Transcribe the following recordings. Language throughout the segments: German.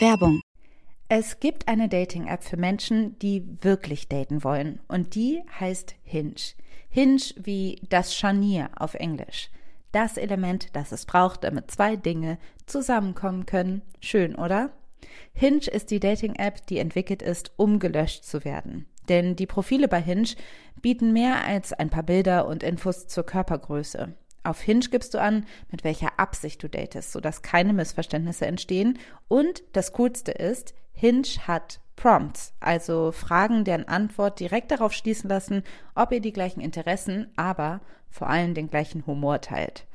Werbung. Es gibt eine Dating-App für Menschen, die wirklich daten wollen. Und die heißt Hinge. Hinge wie das Scharnier auf Englisch. Das Element, das es braucht, damit zwei Dinge zusammenkommen können. Schön, oder? Hinge ist die Dating-App, die entwickelt ist, um gelöscht zu werden. Denn die Profile bei Hinge bieten mehr als ein paar Bilder und Infos zur Körpergröße. Auf Hinge gibst du an, mit welcher Absicht du datest, sodass keine Missverständnisse entstehen. Und das Coolste ist, Hinge hat Prompts, also Fragen, deren Antwort direkt darauf schließen lassen, ob ihr die gleichen Interessen, aber vor allem den gleichen Humor teilt.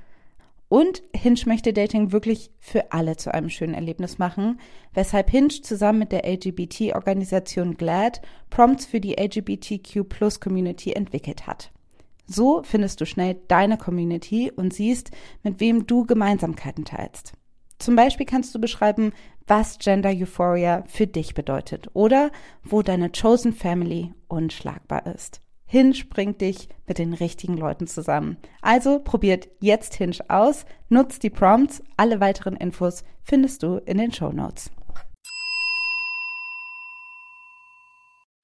Und Hinge möchte Dating wirklich für alle zu einem schönen Erlebnis machen, weshalb Hinge zusammen mit der LGBT-Organisation GLAD Prompts für die LGBTQ-Plus-Community entwickelt hat. So findest du schnell deine Community und siehst, mit wem du Gemeinsamkeiten teilst. Zum Beispiel kannst du beschreiben, was Gender Euphoria für dich bedeutet oder wo deine Chosen Family unschlagbar ist. Hinge bringt dich mit den richtigen Leuten zusammen. Also probiert jetzt Hinge aus, nutzt die Prompts. Alle weiteren Infos findest du in den Show Notes.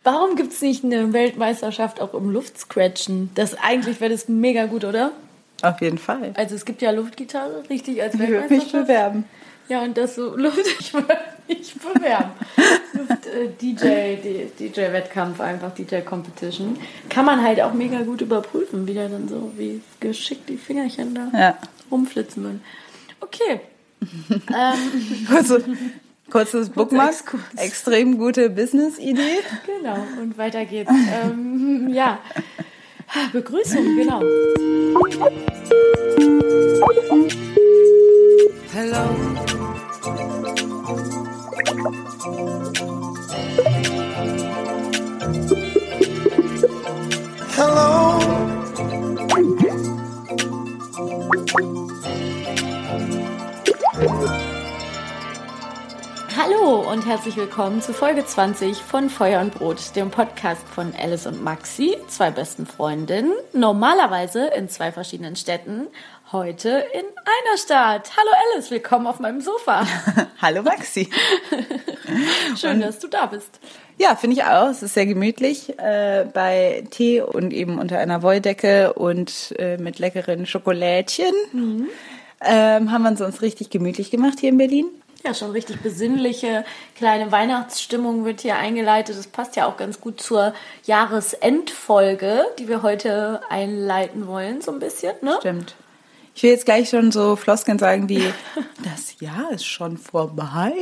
Warum gibt es nicht eine Weltmeisterschaft auch im Luftscratchen? Das eigentlich wäre das mega gut, oder? Auf jeden Fall. Also es gibt ja Luftgitarre, richtig als Ich würde mich bewerben. Ja, und das so Luft, ich würde mich bewerben. Luft, äh, DJ, DJ Wettkampf einfach, DJ Competition. Kann man halt auch mega gut überprüfen, wie der dann so, wie geschickt die Fingerchen da Ja. rumflitzen würden. Okay. ähm, Also, kurzes Bookmark. Extrem gute Business-Idee. genau, und weiter geht's. ähm, ja. Begrüßung, genau. Hello. Hello. Hallo und herzlich willkommen zu Folge 20 von Feuer und Brot, dem Podcast von Alice und Maxi, zwei besten Freundinnen, normalerweise in zwei verschiedenen Städten, heute in einer Stadt. Hallo Alice, willkommen auf meinem Sofa. Hallo Maxi. Schön, dass du da bist. Ja, finde ich auch. Es ist sehr gemütlich äh, bei Tee und eben unter einer Wolldecke und äh, mit leckeren Schokolädchen. Ähm, haben wir uns uns richtig gemütlich gemacht hier in Berlin. Ja, schon richtig besinnliche kleine Weihnachtsstimmung wird hier eingeleitet. Das passt ja auch ganz gut zur Jahresendfolge, die wir heute einleiten wollen, so ein bisschen, ne? Stimmt. Ich will jetzt gleich schon so Floskeln sagen wie, das Jahr ist schon vorbei,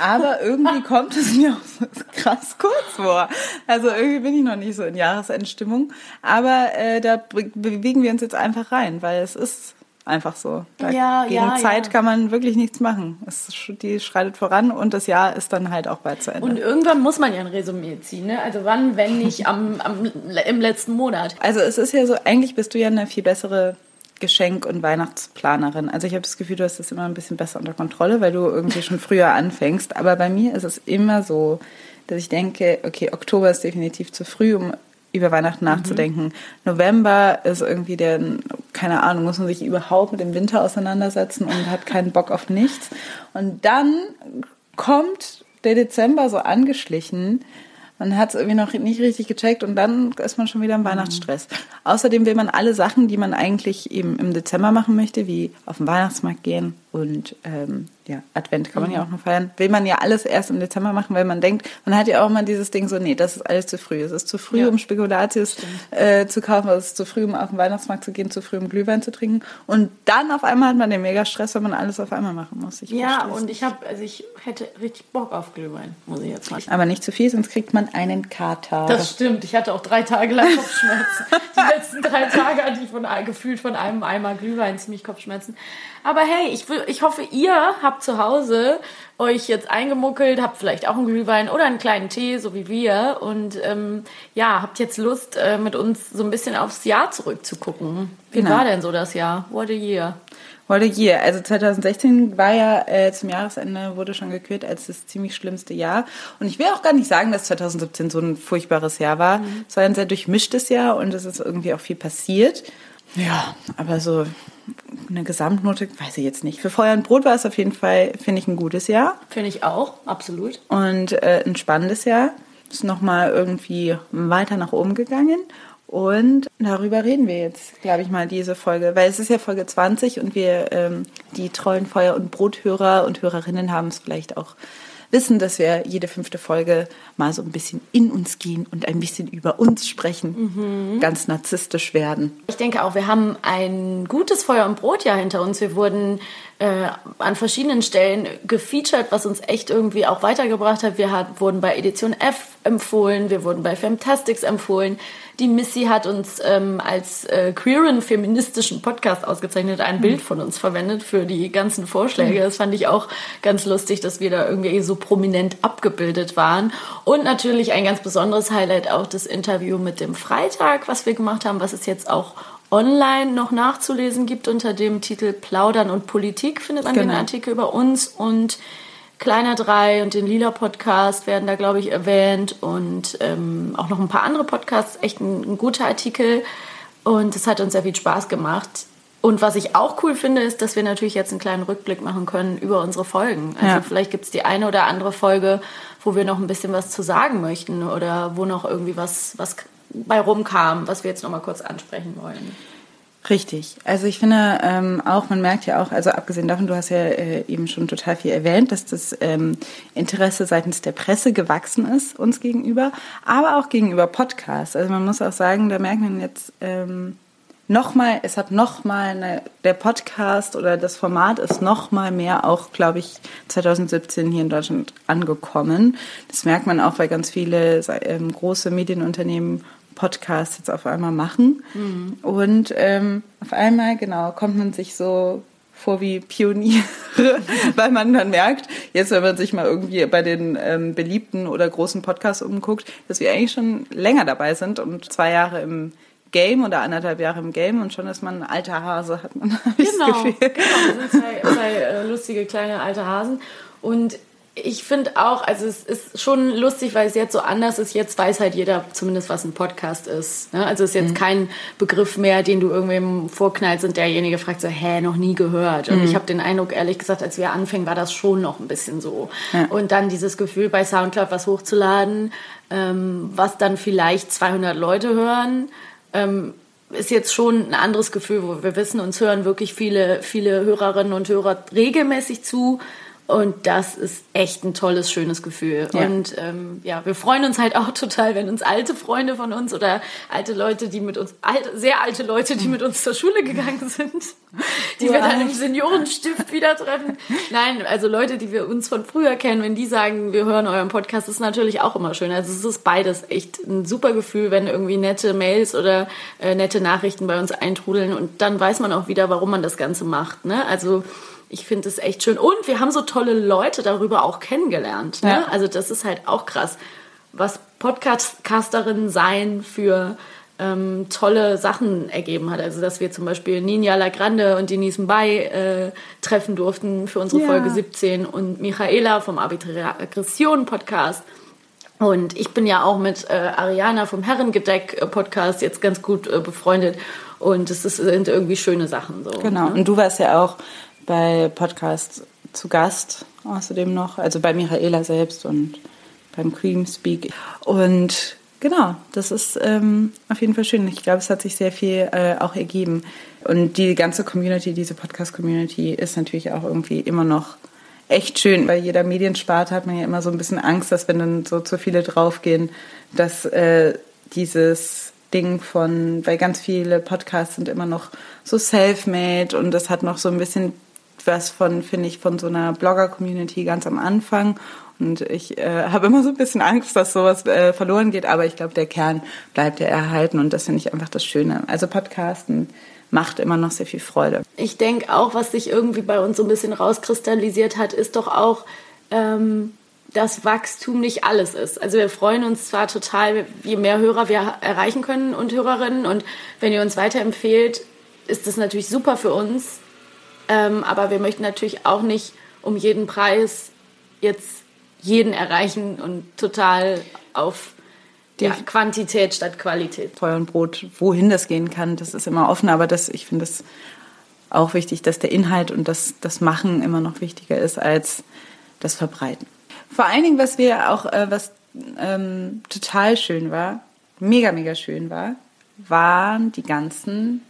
aber irgendwie kommt es mir auch so krass kurz vor. Also irgendwie bin ich noch nicht so in Jahresendstimmung, aber äh, da be- bewegen wir uns jetzt einfach rein, weil es ist einfach so. Da Ja, gegen ja, Zeit ja. kann man wirklich nichts machen. Es, die schreitet voran und das Jahr ist dann halt auch bald zu Ende. Und irgendwann muss man ja ein Resümee ziehen, ne? Also wann, wenn nicht am, am, im letzten Monat. Also es ist ja so, eigentlich bist du ja eine viel bessere Geschenk- und Weihnachtsplanerin. Also ich habe das Gefühl, du hast das immer ein bisschen besser unter Kontrolle, weil du irgendwie schon früher anfängst. Aber bei mir ist es immer so, dass ich denke, okay, Oktober ist definitiv zu früh, um über Weihnachten nachzudenken. November ist irgendwie der, keine Ahnung, muss man sich überhaupt mit dem Winter auseinandersetzen und hat keinen Bock auf nichts. Und dann kommt der Dezember so angeschlichen. Man hat es irgendwie noch nicht richtig gecheckt und dann ist man schon wieder im Weihnachtsstress. Außerdem will man alle Sachen, die man eigentlich eben im Dezember machen möchte, wie auf den Weihnachtsmarkt gehen und ähm, ja, Advent kann man ja auch noch feiern, will man ja alles erst im Dezember machen, weil man denkt, man hat ja auch mal dieses Ding so, nee, das ist alles zu früh. Es ist zu früh, Ja. um Spekulatius äh, zu kaufen, es ist zu früh, um auf den Weihnachtsmarkt zu gehen, zu früh, um Glühwein zu trinken. Und dann auf einmal hat man den mega Stress, wenn man alles auf einmal machen muss. Ich Ja, versteh's. und ich habe, also ich hätte richtig Bock auf Glühwein, muss ich jetzt mal sagen. Aber nicht zu viel, sonst kriegt man einen Kater. Das stimmt, ich hatte auch drei Tage lang Kopfschmerzen. Die letzten drei Tage hatte ich von, gefühlt von einem Eimer Glühwein ziemlich Kopfschmerzen. Aber hey, ich, will, ich hoffe, ihr habt zu Hause euch jetzt eingemuckelt, habt vielleicht auch einen Glühwein oder einen kleinen Tee, so wie wir. Und ähm, ja, habt jetzt Lust, äh, mit uns so ein bisschen aufs Jahr zurückzugucken. Wie Genau. war denn so das Jahr? What a year. What a year. Also 2016 war ja äh, zum Jahresende, wurde schon gekürt als das ziemlich schlimmste Jahr. Und ich will auch gar nicht sagen, dass 2017 so ein furchtbares Jahr war. Es war ein sehr durchmischtes Jahr und es ist irgendwie auch viel passiert. Ja, aber so eine Gesamtnote, weiß ich jetzt nicht. Für Feuer und Brot war es auf jeden Fall, finde ich, ein gutes Jahr Finde ich auch, absolut. und äh, ein spannendes Jahr. Ist nochmal irgendwie weiter nach oben gegangen. Und darüber reden wir jetzt, glaube ich mal, diese Folge. Weil es ist ja Folge 20 und wir, ähm, die treuen Feuer- und Brothörer und Hörerinnen haben es vielleicht auch wissen, dass wir jede fünfte Folge mal so ein bisschen in uns gehen und ein bisschen über uns sprechen. Ganz narzisstisch werden. Ich denke auch, wir haben ein gutes Feuer- und Brotjahr hinter uns. Wir wurden äh, an verschiedenen Stellen gefeatured, was uns echt irgendwie auch weitergebracht hat. Wir hat, wurden bei Edition F empfohlen, wir wurden bei Femtastics empfohlen. Die Missy hat uns ähm, als äh, queeren feministischen Podcast ausgezeichnet, ein Bild von uns verwendet für die ganzen Vorschläge. Das fand ich auch ganz lustig, dass wir da irgendwie so prominent abgebildet waren. Und natürlich ein ganz besonderes Highlight auch das Interview mit dem Freitag, was wir gemacht haben, was es jetzt auch online noch nachzulesen gibt unter dem Titel Plaudern und Politik findet man den Genau. Artikel über uns und Kleiner 3 und den Lila Podcast werden da, glaube ich, erwähnt und ähm, auch noch ein paar andere Podcasts. Echt ein, ein guter Artikel und es hat uns sehr viel Spaß gemacht. Und was ich auch cool finde, ist, dass wir natürlich jetzt einen kleinen Rückblick machen können über unsere Folgen. Also Ja. vielleicht gibt es die eine oder andere Folge, wo wir noch ein bisschen was zu sagen möchten oder wo noch irgendwie was, was bei rumkam, was wir jetzt noch mal kurz ansprechen wollen. Richtig. Also ich finde ähm, auch, man merkt ja auch, also abgesehen davon, du hast ja äh, eben schon total viel erwähnt, dass das ähm, Interesse seitens der Presse gewachsen ist uns gegenüber, aber auch gegenüber Podcasts. Also man muss auch sagen, da merkt man jetzt ähm, nochmal, es hat nochmal eine, der Podcast oder das Format ist nochmal mehr auch, glaube ich, 2017 hier in Deutschland angekommen. Das merkt man auch, weil ganz viele ähm, große Medienunternehmen Podcasts jetzt auf einmal machen. Und ähm, auf einmal, genau, kommt man sich so vor wie Pioniere, weil man dann merkt, jetzt wenn man sich mal irgendwie bei den ähm, beliebten oder großen Podcasts umguckt, dass wir eigentlich schon länger dabei sind und zwei Jahre im Game oder anderthalb Jahre im Game und schon ist man ein alter Hase, hat man Genau, das genau. Wir sind zwei, zwei äh, lustige kleine alte Hasen. Und ich finde auch, also es ist schon lustig, weil es jetzt so anders ist. Jetzt weiß halt jeder zumindest, was ein Podcast ist. Ne? Also es ist jetzt Mhm. kein Begriff mehr, den du irgendwem vorknallst und derjenige fragt so, hä, noch nie gehört. Mhm. Und ich habe den Eindruck, ehrlich gesagt, als wir anfingen, war das schon noch ein bisschen so. Ja. Und dann dieses Gefühl, bei Soundcloud was hochzuladen, ähm, was dann vielleicht 200 Leute hören, ähm, ist jetzt schon ein anderes Gefühl, wo wir wissen, uns hören wirklich viele, viele Hörerinnen und Hörer regelmäßig zu. Und das ist echt ein tolles, schönes Gefühl. Ja. Und ähm, ja, wir freuen uns halt auch total, wenn uns alte Freunde von uns oder alte Leute, die mit uns, alte, sehr alte Leute, die mit uns zur Schule gegangen sind, die wir dann im Seniorenstift wieder treffen. Nein, also Leute, die wir uns von früher kennen, wenn die sagen, wir hören euren Podcast, ist natürlich auch immer schön. Also es ist beides echt ein super Gefühl, wenn irgendwie nette Mails oder äh, nette Nachrichten bei uns eintrudeln und dann weiß man auch wieder, warum man das Ganze macht. Ne? Also ich finde es echt schön. Und wir haben so tolle Leute darüber auch kennengelernt. Ne? Ja. Also das ist halt auch krass, was Podcasterinnen sein für ähm, tolle Sachen ergeben hat. Also dass wir zum Beispiel Ninja Lagrande und Denise Mbay äh, treffen durften für unsere Ja. Folge 17 und Michaela vom Arbiträre Aggression Podcast. Und ich bin ja auch mit äh, Ariana vom Herrengedeck äh, Podcast jetzt ganz gut äh, befreundet. Und es sind irgendwie schöne Sachen so. Genau. Ne? Und du warst ja auch bei Podcasts zu Gast außerdem noch, also bei Michaela selbst und beim Cream Speak. Und genau, das ist ähm, auf jeden Fall schön. Ich glaube, es hat sich sehr viel äh, auch ergeben. Und die ganze Community, diese Podcast-Community ist natürlich auch irgendwie immer noch echt schön. Bei jeder Mediensparte hat man ja immer so ein bisschen Angst, dass wenn dann so zu viele draufgehen, dass äh, dieses Ding von, weil ganz viele Podcasts sind immer noch so self-made und das hat noch so ein bisschen was von, finde ich, von so einer Blogger-Community ganz am Anfang. Und ich äh, habe immer so ein bisschen Angst, dass sowas äh, verloren geht, aber ich glaube, der Kern bleibt ja erhalten und das finde ich einfach das Schöne. Also Podcasten macht immer noch sehr viel Freude. Ich denke auch, was sich irgendwie bei uns so ein bisschen rauskristallisiert hat, ist doch auch, ähm, dass Wachstum nicht alles ist. Also wir freuen uns zwar total, je mehr Hörer wir erreichen können und Hörerinnen und wenn ihr uns weiterempfehlt, ist das natürlich super für uns. Ähm, aber wir möchten natürlich auch nicht um jeden Preis jetzt jeden erreichen und total auf ja, Quantität statt Qualität. Feuer und Brot, wohin das gehen kann, das ist immer offen, aber das, ich finde das auch wichtig, dass der Inhalt und das, das Machen immer noch wichtiger ist als das Verbreiten. Vor allen Dingen, was wir auch, äh, was ähm, total schön war, mega, mega schön war, waren die ganzen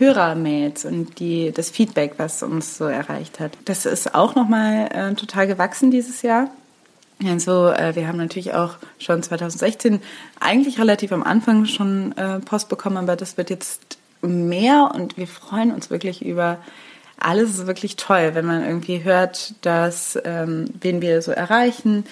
Hörermails und die, das Feedback, was uns so erreicht hat. Das ist auch nochmal äh, total gewachsen dieses Jahr. Also äh, wir haben natürlich auch schon 2016 eigentlich relativ am Anfang schon äh, Post bekommen, aber das wird jetzt mehr und wir freuen uns wirklich über alles ist wirklich toll, wenn man irgendwie hört, dass ähm, wen wir so erreichen,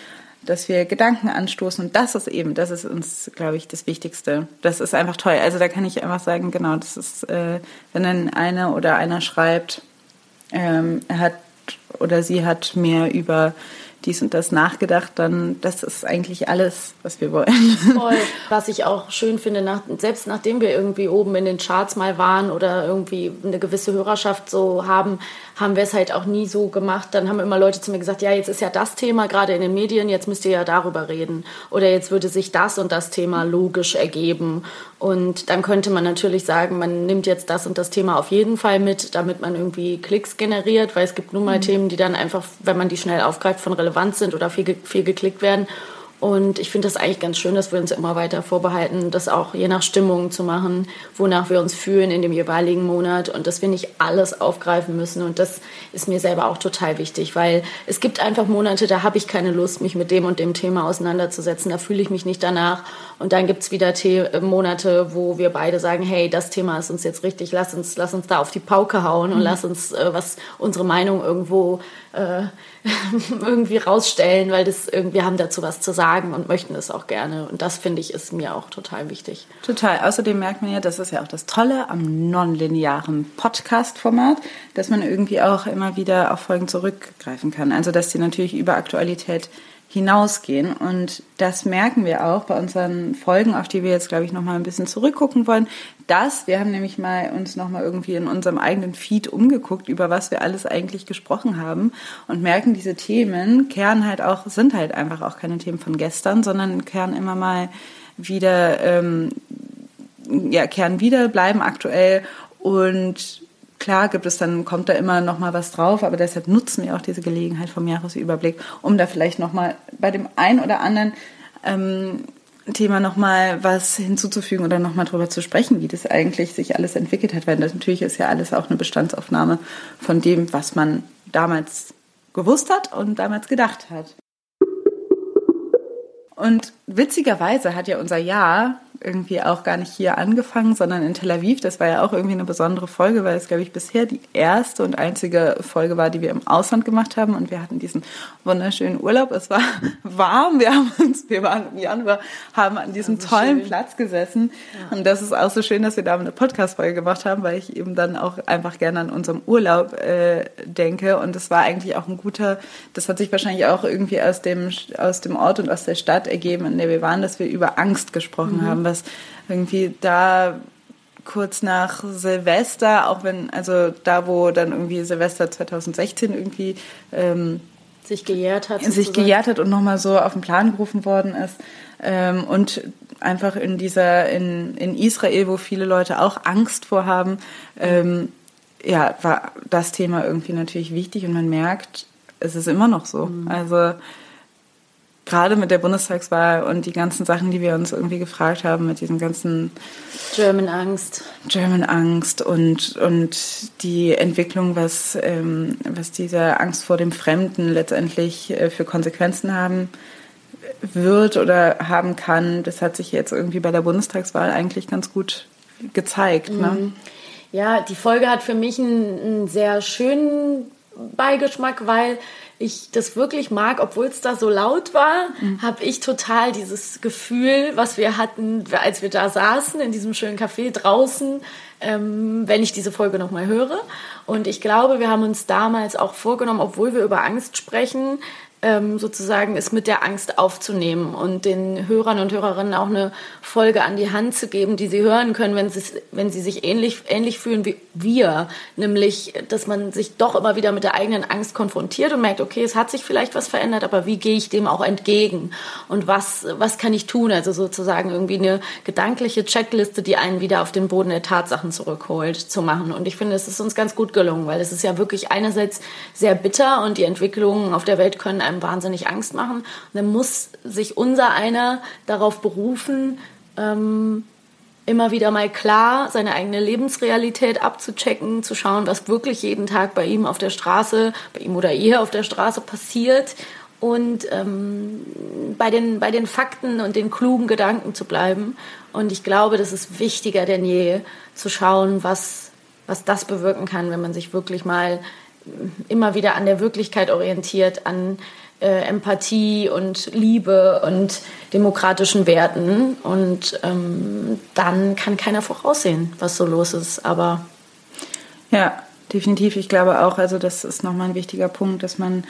dass wir Gedanken anstoßen und das ist eben, das ist uns, glaube ich, das Wichtigste. Das ist einfach toll. Also da kann ich einfach sagen, genau, das ist, äh, wenn dann eine oder einer schreibt, ähm, er hat oder sie hat mehr über dies und das nachgedacht, dann das ist eigentlich alles, was wir wollen. Voll. Was ich auch schön finde, nach, selbst nachdem wir irgendwie oben in den Charts mal waren oder irgendwie eine gewisse Hörerschaft so haben, haben wir es halt auch nie so gemacht. Dann haben immer Leute zu mir gesagt, ja, jetzt ist ja das Thema gerade in den Medien, jetzt müsst ihr ja darüber reden. Oder jetzt würde sich das und das Thema logisch ergeben. Und dann könnte man natürlich sagen, man nimmt jetzt das und das Thema auf jeden Fall mit, damit man irgendwie Klicks generiert, weil es gibt nun mal mhm. Themen, die dann einfach, wenn man die schnell aufgreift, von relevant sind oder viel, viel geklickt werden. Und ich finde das eigentlich ganz schön, dass wir uns immer weiter vorbehalten, das auch je nach Stimmung zu machen, wonach wir uns fühlen in dem jeweiligen Monat und dass wir nicht alles aufgreifen müssen. Und das ist mir selber auch total wichtig, weil es gibt einfach Monate, da habe ich keine Lust, mich mit dem und dem Thema auseinanderzusetzen. Da fühle ich mich nicht danach. Und dann gibt es wieder The äh, Monate, wo wir beide sagen, hey, das Thema ist uns jetzt richtig, lass uns, lass uns da auf die Pauke hauen und mhm. lass uns äh, was unsere Meinung irgendwo äh, irgendwie rausstellen, weil das irgendwie haben dazu was zu sagen und möchten es auch gerne. Und das finde ich ist mir auch total wichtig. Total. Außerdem merkt man ja, das ist ja auch das Tolle am nonlinearen Podcast-Format, dass man irgendwie auch immer wieder auf Folgen zurückgreifen kann. Also dass die natürlich über Aktualität hinausgehen. Und das merken wir auch bei unseren Folgen, auf die wir jetzt, glaube ich, noch mal ein bisschen zurückgucken wollen. Das, wir haben nämlich mal uns noch mal irgendwie in unserem eigenen Feed umgeguckt, über was wir alles eigentlich gesprochen haben und merken, diese Themen kehren halt auch, sind halt einfach auch keine Themen von gestern, sondern kehren immer mal wieder, ähm, ja, kehren wieder, bleiben aktuell und Klar gibt es dann, kommt da immer noch mal was drauf, aber deshalb nutzen wir auch diese Gelegenheit vom Jahresüberblick, um da vielleicht noch mal bei dem ein oder anderen ähm, Thema noch mal was hinzuzufügen oder noch mal drüber zu sprechen, wie das eigentlich sich alles entwickelt hat, weil das natürlich ist ja alles auch eine Bestandsaufnahme von dem, was man damals gewusst hat und damals gedacht hat. Und witzigerweise hat ja unser Jahr irgendwie auch gar nicht hier angefangen, sondern in Tel Aviv. Das war ja auch irgendwie eine besondere Folge, weil es, glaube ich, bisher die erste und einzige Folge war, die wir im Ausland gemacht haben. Und wir hatten diesen wunderschönen Urlaub. Es war warm. Wir haben uns, wir waren im Januar, haben an diesem also tollen schön. Platz gesessen. Ja. Und das ist auch so schön, dass wir da eine Podcast-Folge gemacht haben, weil ich eben dann auch einfach gerne an unserem Urlaub äh, denke. Und es war eigentlich auch ein guter, das hat sich wahrscheinlich auch irgendwie aus dem, aus dem Ort und aus der Stadt ergeben, in der wir waren, dass wir über Angst gesprochen mhm. haben was irgendwie da kurz nach Silvester, auch wenn, also da, wo dann irgendwie Silvester 2016 irgendwie ähm, sich gejährt hat. Sich gejährt hat und nochmal so auf den Plan gerufen worden ist. Ähm, und einfach in dieser, in, in Israel, wo viele Leute auch Angst vorhaben, ähm, ja, war das Thema irgendwie natürlich wichtig und man merkt, es ist immer noch so. Mhm. Also gerade mit der Bundestagswahl und die ganzen Sachen, die wir uns irgendwie gefragt haben, mit diesem ganzen German Angst. German Angst und, und die Entwicklung, was, ähm, was diese Angst vor dem Fremden letztendlich äh, für Konsequenzen haben wird oder haben kann, das hat sich jetzt irgendwie bei der Bundestagswahl eigentlich ganz gut gezeigt. Ne? Mhm. Ja, die Folge hat für mich einen, einen sehr schönen Beigeschmack, weil ich das wirklich mag, obwohl es da so laut war, mhm. habe ich total dieses Gefühl, was wir hatten, als wir da saßen in diesem schönen Café draußen, ähm, wenn ich diese Folge nochmal höre. Und ich glaube, wir haben uns damals auch vorgenommen, obwohl wir über Angst sprechen, ähm, sozusagen es mit der Angst aufzunehmen und den Hörern und Hörerinnen auch eine Folge an die Hand zu geben, die sie hören können, wenn sie, wenn sie sich ähnlich, ähnlich fühlen wie wir. Nämlich, dass man sich doch immer wieder mit der eigenen Angst konfrontiert und merkt, okay, es hat sich vielleicht was verändert, aber wie gehe ich dem auch entgegen? Und was, was kann ich tun? Also sozusagen irgendwie eine gedankliche Checkliste, die einen wieder auf den Boden der Tatsachen Sachen zurückholt, zu machen. Und ich finde, es ist uns ganz gut gelungen, weil es ist ja wirklich einerseits sehr bitter und die Entwicklungen auf der Welt können einem wahnsinnig Angst machen. Und dann muss sich unser einer darauf berufen, ähm, immer wieder mal klar seine eigene Lebensrealität abzuchecken, zu schauen, was wirklich jeden Tag bei ihm auf der Straße, bei ihm oder ihr auf der Straße passiert und ähm, bei, den, bei den Fakten und den klugen Gedanken zu bleiben. Und ich glaube, das ist wichtiger denn je, zu schauen, was, was das bewirken kann, wenn man sich wirklich mal immer wieder an der Wirklichkeit orientiert, an äh, Empathie und Liebe und demokratischen Werten. Und ähm, dann kann keiner voraussehen, was so los ist. Aber ja, definitiv. Ich glaube auch, also das ist nochmal ein wichtiger Punkt, dass man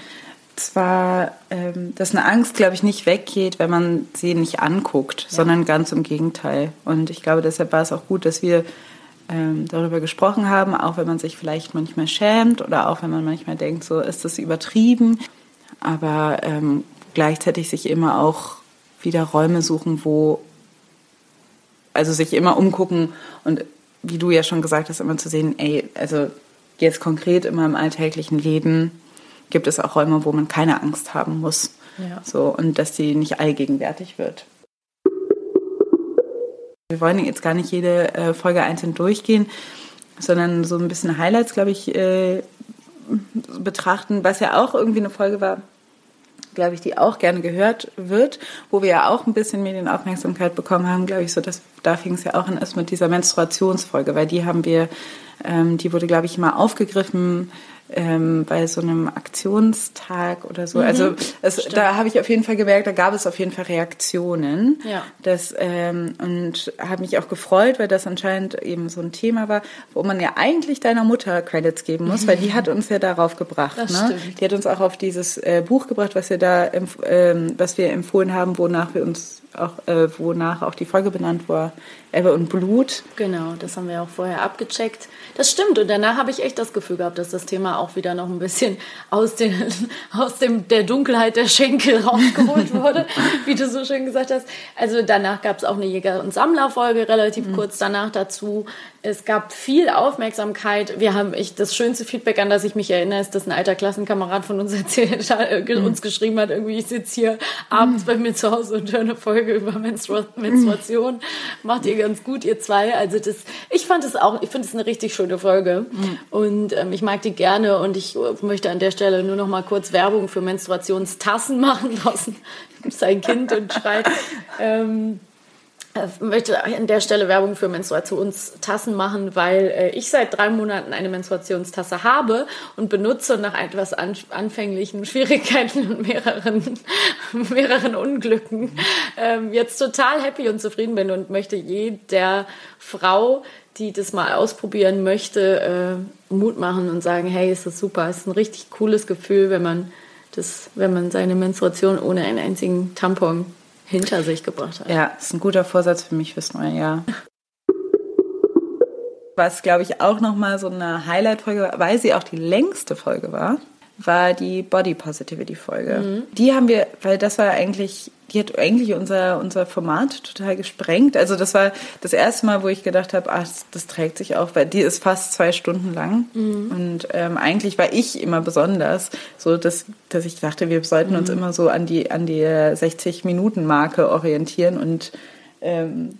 zwar, ähm, dass eine Angst, glaube ich, nicht weggeht, wenn man sie nicht anguckt, ja. sondern ganz im Gegenteil. Und ich glaube, deshalb war es auch gut, dass wir ähm, darüber gesprochen haben, auch wenn man sich vielleicht manchmal schämt oder auch wenn man manchmal denkt, so ist das übertrieben aber ähm, gleichzeitig sich immer auch wieder Räume suchen, wo, also sich immer umgucken und wie du ja schon gesagt hast, immer zu sehen, ey, also jetzt konkret immer im alltäglichen Leben gibt es auch Räume, wo man keine Angst haben muss. Ja. So, und dass die nicht allgegenwärtig wird. Wir wollen jetzt gar nicht jede äh, Folge einzeln durchgehen, sondern so ein bisschen Highlights, glaube ich, äh, betrachten, was ja auch irgendwie eine Folge war, glaube ich, die auch gerne gehört wird, wo wir ja auch ein bisschen Medienaufmerksamkeit bekommen haben, glaube ich, so dass da fing es ja auch an erst mit dieser Menstruationsfolge, weil die haben wir, ähm, die wurde, glaube ich, mal aufgegriffen ähm, bei so einem Aktionstag oder so. Mhm, also es, da habe ich auf jeden Fall gemerkt, da gab es auf jeden Fall Reaktionen. Ja. Das, ähm, und habe mich auch gefreut, weil das anscheinend eben so ein Thema war, wo man ja eigentlich deiner Mutter Credits geben muss, weil die hat uns ja darauf gebracht. Das ne? Stimmt. Die hat uns auch auf dieses äh, Buch gebracht, was wir da, ähm, was wir empfohlen haben, wonach wir uns auch, äh, wonach auch die Folge benannt war, Ebbe und Blut. Genau, das haben wir auch vorher abgecheckt. Das stimmt. Und danach habe ich echt das Gefühl gehabt, dass das Thema auch wieder noch ein bisschen aus, den, aus dem, der Dunkelheit der Schenkel rausgeholt wurde, wie du so schön gesagt hast. Also danach gab es auch eine Jäger- und Sammlerfolge relativ mhm. kurz danach dazu. Es gab viel Aufmerksamkeit. Wir haben ich, das schönste Feedback, an das ich mich erinnere, ist, dass ein alter Klassenkamerad von uns erzählt, äh, mhm. uns geschrieben hat, irgendwie, ich sitze hier abends mhm. bei mir zu Hause und höre eine Folge über Menstru Menstruation. Macht ihr ganz gut, ihr zwei. Also das, ich fand es auch, ich finde es eine richtig schöne Folge. Mhm. Und ähm, ich mag die gerne und ich möchte an der Stelle nur noch mal kurz Werbung für Menstruationstassen machen. Draußen ist ein Kind und schreit. Ähm, ich möchte an der Stelle Werbung für Menstruationstassen machen, weil äh, ich seit drei Monaten eine Menstruationstasse habe und benutze nach etwas anfänglichen Schwierigkeiten und mehreren, mehreren Unglücken ähm, jetzt total happy und zufrieden bin und möchte jeder Frau, die das mal ausprobieren möchte, äh, Mut machen und sagen, hey, ist das super, ist ein richtig cooles Gefühl, wenn man das, wenn man seine Menstruation ohne einen einzigen Tampon hinter sich gebracht hat. Ja, ist ein guter Vorsatz für mich fürs neue Jahr. Was, glaube ich, auch nochmal so eine Highlight-Folge war, weil sie auch die längste Folge war, war die Body Positivity Folge. Mhm. Die haben wir, weil das war eigentlich, die hat eigentlich unser, unser Format total gesprengt. Also das war das erste Mal, wo ich gedacht habe, ach, das, das trägt sich auch, weil die ist fast zwei Stunden lang. Mhm. Und ähm, eigentlich war ich immer besonders, so dass, dass ich dachte, wir sollten mhm. uns immer so an die, an die 60-Minuten-Marke orientieren. Und ähm,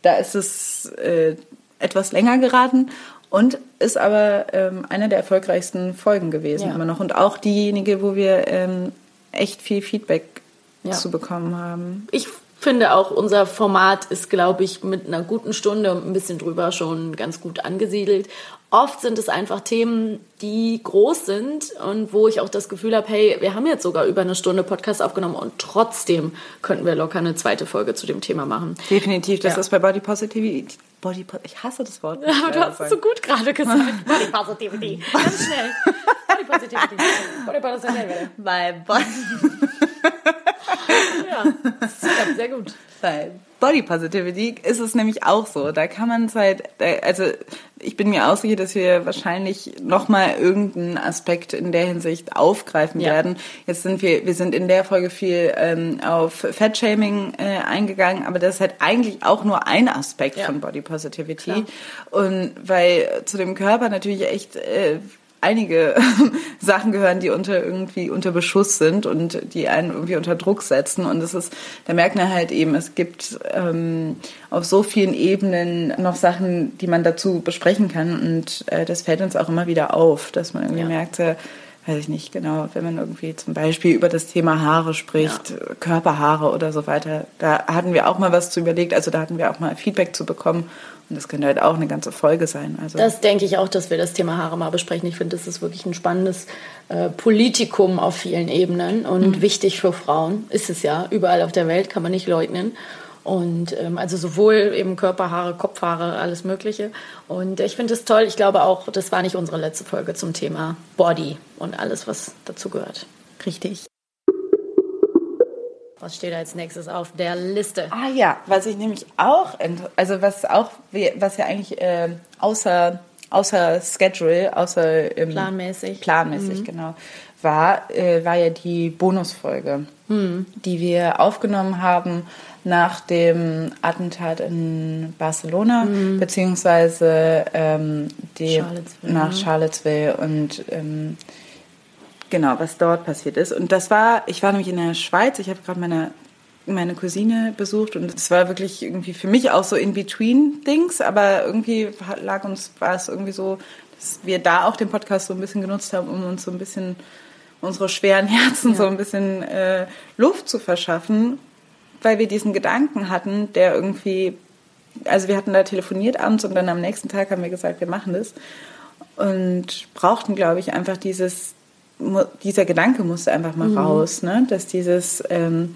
da ist es äh, etwas länger geraten und ist aber ähm, einer der erfolgreichsten Folgen gewesen ja. immer noch und auch diejenige, wo wir ähm, echt viel Feedback ja. zu bekommen haben. Ich finde auch, unser Format ist, glaube ich, mit einer guten Stunde und ein bisschen drüber schon ganz gut angesiedelt. Oft sind es einfach Themen, die groß sind und wo ich auch das Gefühl habe, hey, wir haben jetzt sogar über eine Stunde Podcast aufgenommen und trotzdem könnten wir locker eine zweite Folge zu dem Thema machen. Definitiv, das ja. ist bei Body Positivity Body ich hasse das Wort. Ja, aber du hast es so gut gerade gesagt. Body Positivity. Ganz schnell. Body Positivity. Body Positivity. Bei Body. ja, das klappt sehr gut. Bei Body Positivity ist es nämlich auch so. Da kann man es halt, also ich bin mir auch sicher, dass wir wahrscheinlich nochmal irgendeinen Aspekt in der Hinsicht aufgreifen Ja. werden. Jetzt sind wir, wir sind in der Folge viel ähm, auf Fat-Shaming äh, eingegangen, aber das ist halt eigentlich auch nur ein Aspekt Ja. von Body Positivity. Klar. Und weil zu dem Körper natürlich echt äh, einige Sachen gehören, die unter irgendwie unter Beschuss sind und die einen irgendwie unter Druck setzen. Und es ist, da merkt man halt eben, es gibt ähm, auf so vielen Ebenen noch Sachen, die man dazu besprechen kann. Und äh, das fällt uns auch immer wieder auf, dass man irgendwie Ja. merkt, äh, weiß ich nicht genau, wenn man irgendwie zum Beispiel über das Thema Haare spricht, Körperhaare oder so weiter, da hatten wir auch mal was zu überlegt, also da hatten wir auch mal Feedback zu bekommen und das könnte halt auch eine ganze Folge sein. Also Das denke ich auch, dass wir das Thema Haare mal besprechen. Ich finde, das ist wirklich ein spannendes äh, Politikum auf vielen Ebenen und wichtig für Frauen. Ist es ja. Überall auf der Welt kann man nicht leugnen. Und ähm, also sowohl eben Körperhaare, Kopfhaare, alles Mögliche. Und ich finde es toll. Ich glaube auch, das war nicht unsere letzte Folge zum Thema Body und alles, was dazu gehört. richtig. Was steht als nächstes auf der Liste? Ah ja, was ich nämlich auch, also was auch, was ja eigentlich äh, außer, außer Schedule, außer ähm, Planmäßig. planmäßig genau, war, äh, war ja die Bonusfolge, die wir aufgenommen haben nach dem Attentat in Barcelona, beziehungsweise ähm, die, Charlottesville, nach ne? Charlottesville und ähm, Genau, was dort passiert ist. Und das war, ich war nämlich in der Schweiz, ich habe gerade meine, meine Cousine besucht und es war wirklich irgendwie für mich auch so in-between-Dings, aber irgendwie lag uns, war es irgendwie so, dass wir da auch den Podcast so ein bisschen genutzt haben, um uns so ein bisschen unsere schweren Herzen so ein bisschen äh, Luft zu verschaffen, weil wir diesen Gedanken hatten, der irgendwie, also wir hatten da telefoniert abends und dann am nächsten Tag haben wir gesagt, wir machen das und brauchten, glaube ich, einfach dieses, dieser Gedanke musste einfach mal raus, ne? dass dieses, ähm,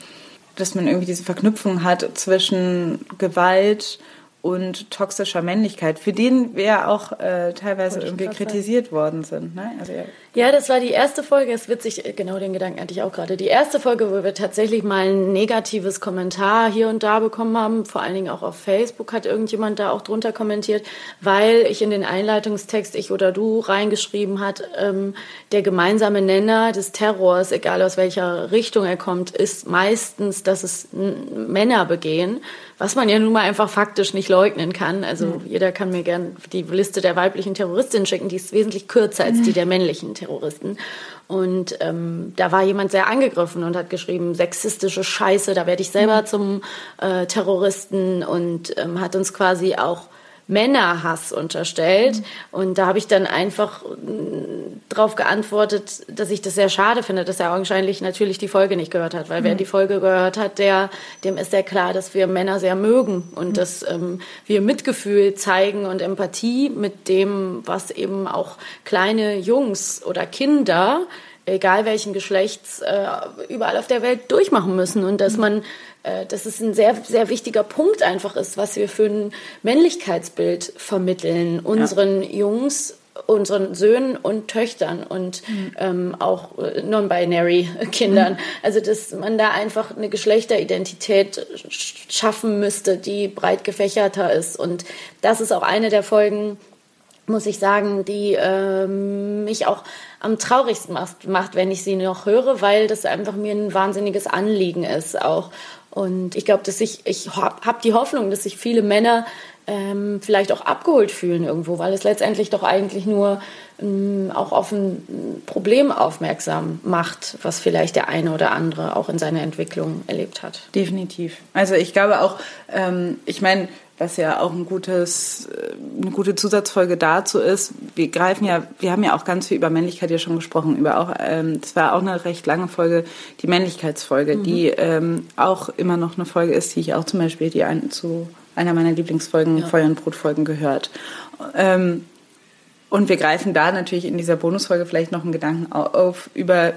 dass man irgendwie diese Verknüpfung hat zwischen Gewalt und toxischer Männlichkeit, für den wir auch äh, teilweise irgendwie kritisiert worden sind. Ne? Also, ja. Ja, das war die erste Folge. Es ist witzig, genau den Gedanken hatte ich auch gerade. Die erste Folge, wo wir tatsächlich mal ein negatives Kommentar hier und da bekommen haben. Vor allen Dingen auch auf Facebook hat irgendjemand da auch drunter kommentiert, weil ich in den Einleitungstext, ich oder du, reingeschrieben hat, ähm, der gemeinsame Nenner des Terrors, egal aus welcher Richtung er kommt, ist meistens, dass es Männer begehen, was man ja nun mal einfach faktisch nicht leugnen kann. Also jeder kann mir gern die Liste der weiblichen Terroristinnen schicken, die ist wesentlich kürzer als die der männlichen Terroristen. Und ähm, da war jemand sehr angegriffen und hat geschrieben, sexistische Scheiße, da werde ich selber zum äh, Terroristen. Und ähm, hat uns quasi auch Männerhass unterstellt. Und da habe ich dann einfach darauf geantwortet, dass ich das sehr schade finde, dass er augenscheinlich natürlich die Folge nicht gehört hat. Weil wer die Folge gehört hat, der, dem ist sehr klar, dass wir Männer sehr mögen und dass ähm, wir Mitgefühl zeigen und Empathie mit dem, was eben auch kleine Jungs oder Kinder egal welchen Geschlechts, äh, überall auf der Welt durchmachen müssen. Und dass man, äh, dass es ein sehr, sehr wichtiger Punkt einfach ist, was wir für ein Männlichkeitsbild vermitteln, unseren Jungs, unseren Söhnen und Töchtern und ähm, auch äh, non-binary Kindern. Also, dass man da einfach eine Geschlechteridentität sch- schaffen müsste, die breit gefächerter ist. Und das ist auch eine der Folgen, muss ich sagen, die ähm, mich auch am traurigsten macht, macht, wenn ich sie noch höre, weil das einfach mir ein wahnsinniges Anliegen ist auch. Und ich glaube, dass ich, ich habe hab die Hoffnung, dass sich viele Männer ähm, vielleicht auch abgeholt fühlen irgendwo, weil es letztendlich doch eigentlich nur ähm, auch auf ein Problem aufmerksam macht, was vielleicht der eine oder andere auch in seiner Entwicklung erlebt hat. Definitiv. Also ich glaube auch, ähm, ich meine, was ja auch ein gutes, äh, eine gute Zusatzfolge dazu ist, wir greifen ja, wir haben ja auch ganz viel über Männlichkeit ja schon gesprochen, über auch, ähm, das war auch eine recht lange Folge, die Männlichkeitsfolge, die ähm, auch immer noch eine Folge ist, die ich auch zum Beispiel die ein, zu einer meiner Lieblingsfolgen, Feuer und Brotfolgen gehört. Ähm, und wir greifen da natürlich in dieser Bonusfolge vielleicht noch einen Gedanken au- auf über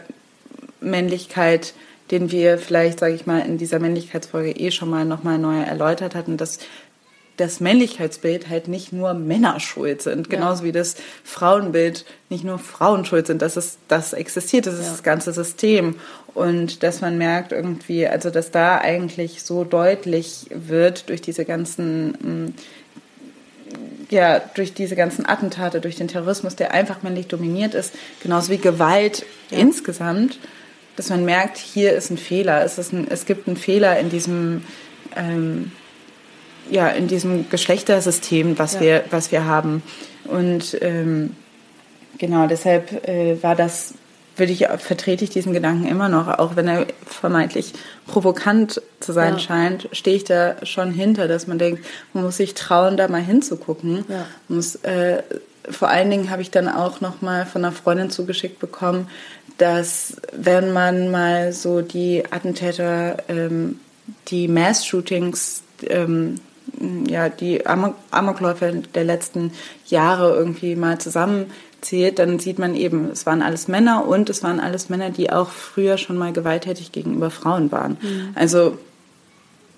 Männlichkeit, den wir vielleicht, sage ich mal, in dieser Männlichkeitsfolge eh schon mal nochmal neu erläutert hatten, dass das Männlichkeitsbild halt nicht nur Männer schuld sind, genauso wie das Frauenbild nicht nur Frauen schuld sind, dass es das existiert, das ist Ja. das ganze System und dass man merkt irgendwie, also dass da eigentlich so deutlich wird durch diese ganzen mm, ja, durch diese ganzen Attentate, durch den Terrorismus, der einfach männlich dominiert ist, genauso wie Gewalt insgesamt, dass man merkt, hier ist ein Fehler. Es, ist ein, es gibt einen Fehler in diesem, ähm, ja, in diesem Geschlechtersystem, was, Ja. wir, was wir haben. Und ähm, genau, deshalb äh, war das, würde ich, vertrete ich diesen Gedanken immer noch, auch wenn er vermeintlich provokant zu sein Ja. scheint, stehe ich da schon hinter, dass man denkt, man muss sich trauen, da mal hinzugucken. Ja. Man Muss, äh, vor allen Dingen habe ich dann auch noch mal von einer Freundin zugeschickt bekommen, dass wenn man mal so die Attentäter, ähm, die Mass-Shootings, ähm, ja, die Amok Amokläufe der letzten Jahre irgendwie mal zusammenzählt, dann sieht man eben, es waren alles Männer und es waren alles Männer, die auch früher schon mal gewalttätig gegenüber Frauen waren. Also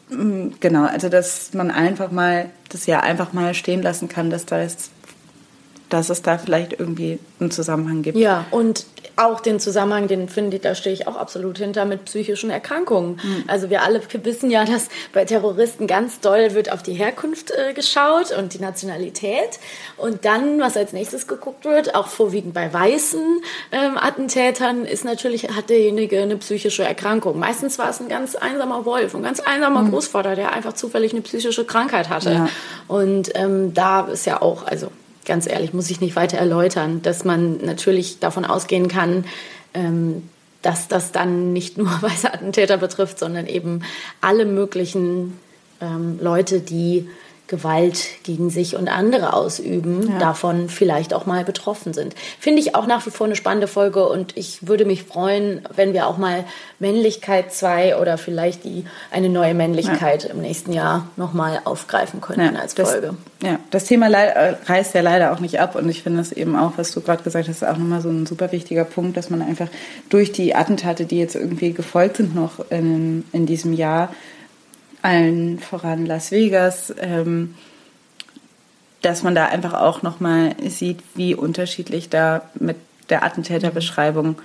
mm, genau, also dass man einfach mal das ja einfach mal stehen lassen kann, dass da ist, dass es da vielleicht irgendwie einen Zusammenhang gibt. Ja, und auch den Zusammenhang, den finde ich, da stehe ich auch absolut hinter mit psychischen Erkrankungen. Also wir alle wissen ja, dass bei Terroristen ganz doll wird auf die Herkunft äh, geschaut und die Nationalität. Und dann, was als nächstes geguckt wird, auch vorwiegend bei weißen ähm, Attentätern, ist natürlich, hat derjenige eine psychische Erkrankung. Meistens war es ein ganz einsamer Wolf, ein ganz einsamer Großvater, der einfach zufällig eine psychische Krankheit hatte. Ja. Und ähm, da ist ja auch, also ganz ehrlich, muss ich nicht weiter erläutern, dass man natürlich davon ausgehen kann, ähm, dass das dann nicht nur weiße Attentäter betrifft, sondern eben alle möglichen ähm, Leute, die Gewalt gegen sich und andere ausüben, davon vielleicht auch mal betroffen sind. Finde ich auch nach wie vor eine spannende Folge und ich würde mich freuen, wenn wir auch mal Männlichkeit 2 oder vielleicht die eine neue Männlichkeit im nächsten Jahr nochmal aufgreifen könnten als das, Folge. Ja, das Thema äh, reißt ja leider auch nicht ab und ich finde es eben auch, was du gerade gesagt hast, auch nochmal so ein super wichtiger Punkt, dass man einfach durch die Attentate, die jetzt irgendwie gefolgt sind noch in, in diesem Jahr, allen voran Las Vegas, ähm, dass man da einfach auch nochmal sieht, wie unterschiedlich da mit der Attentäterbeschreibung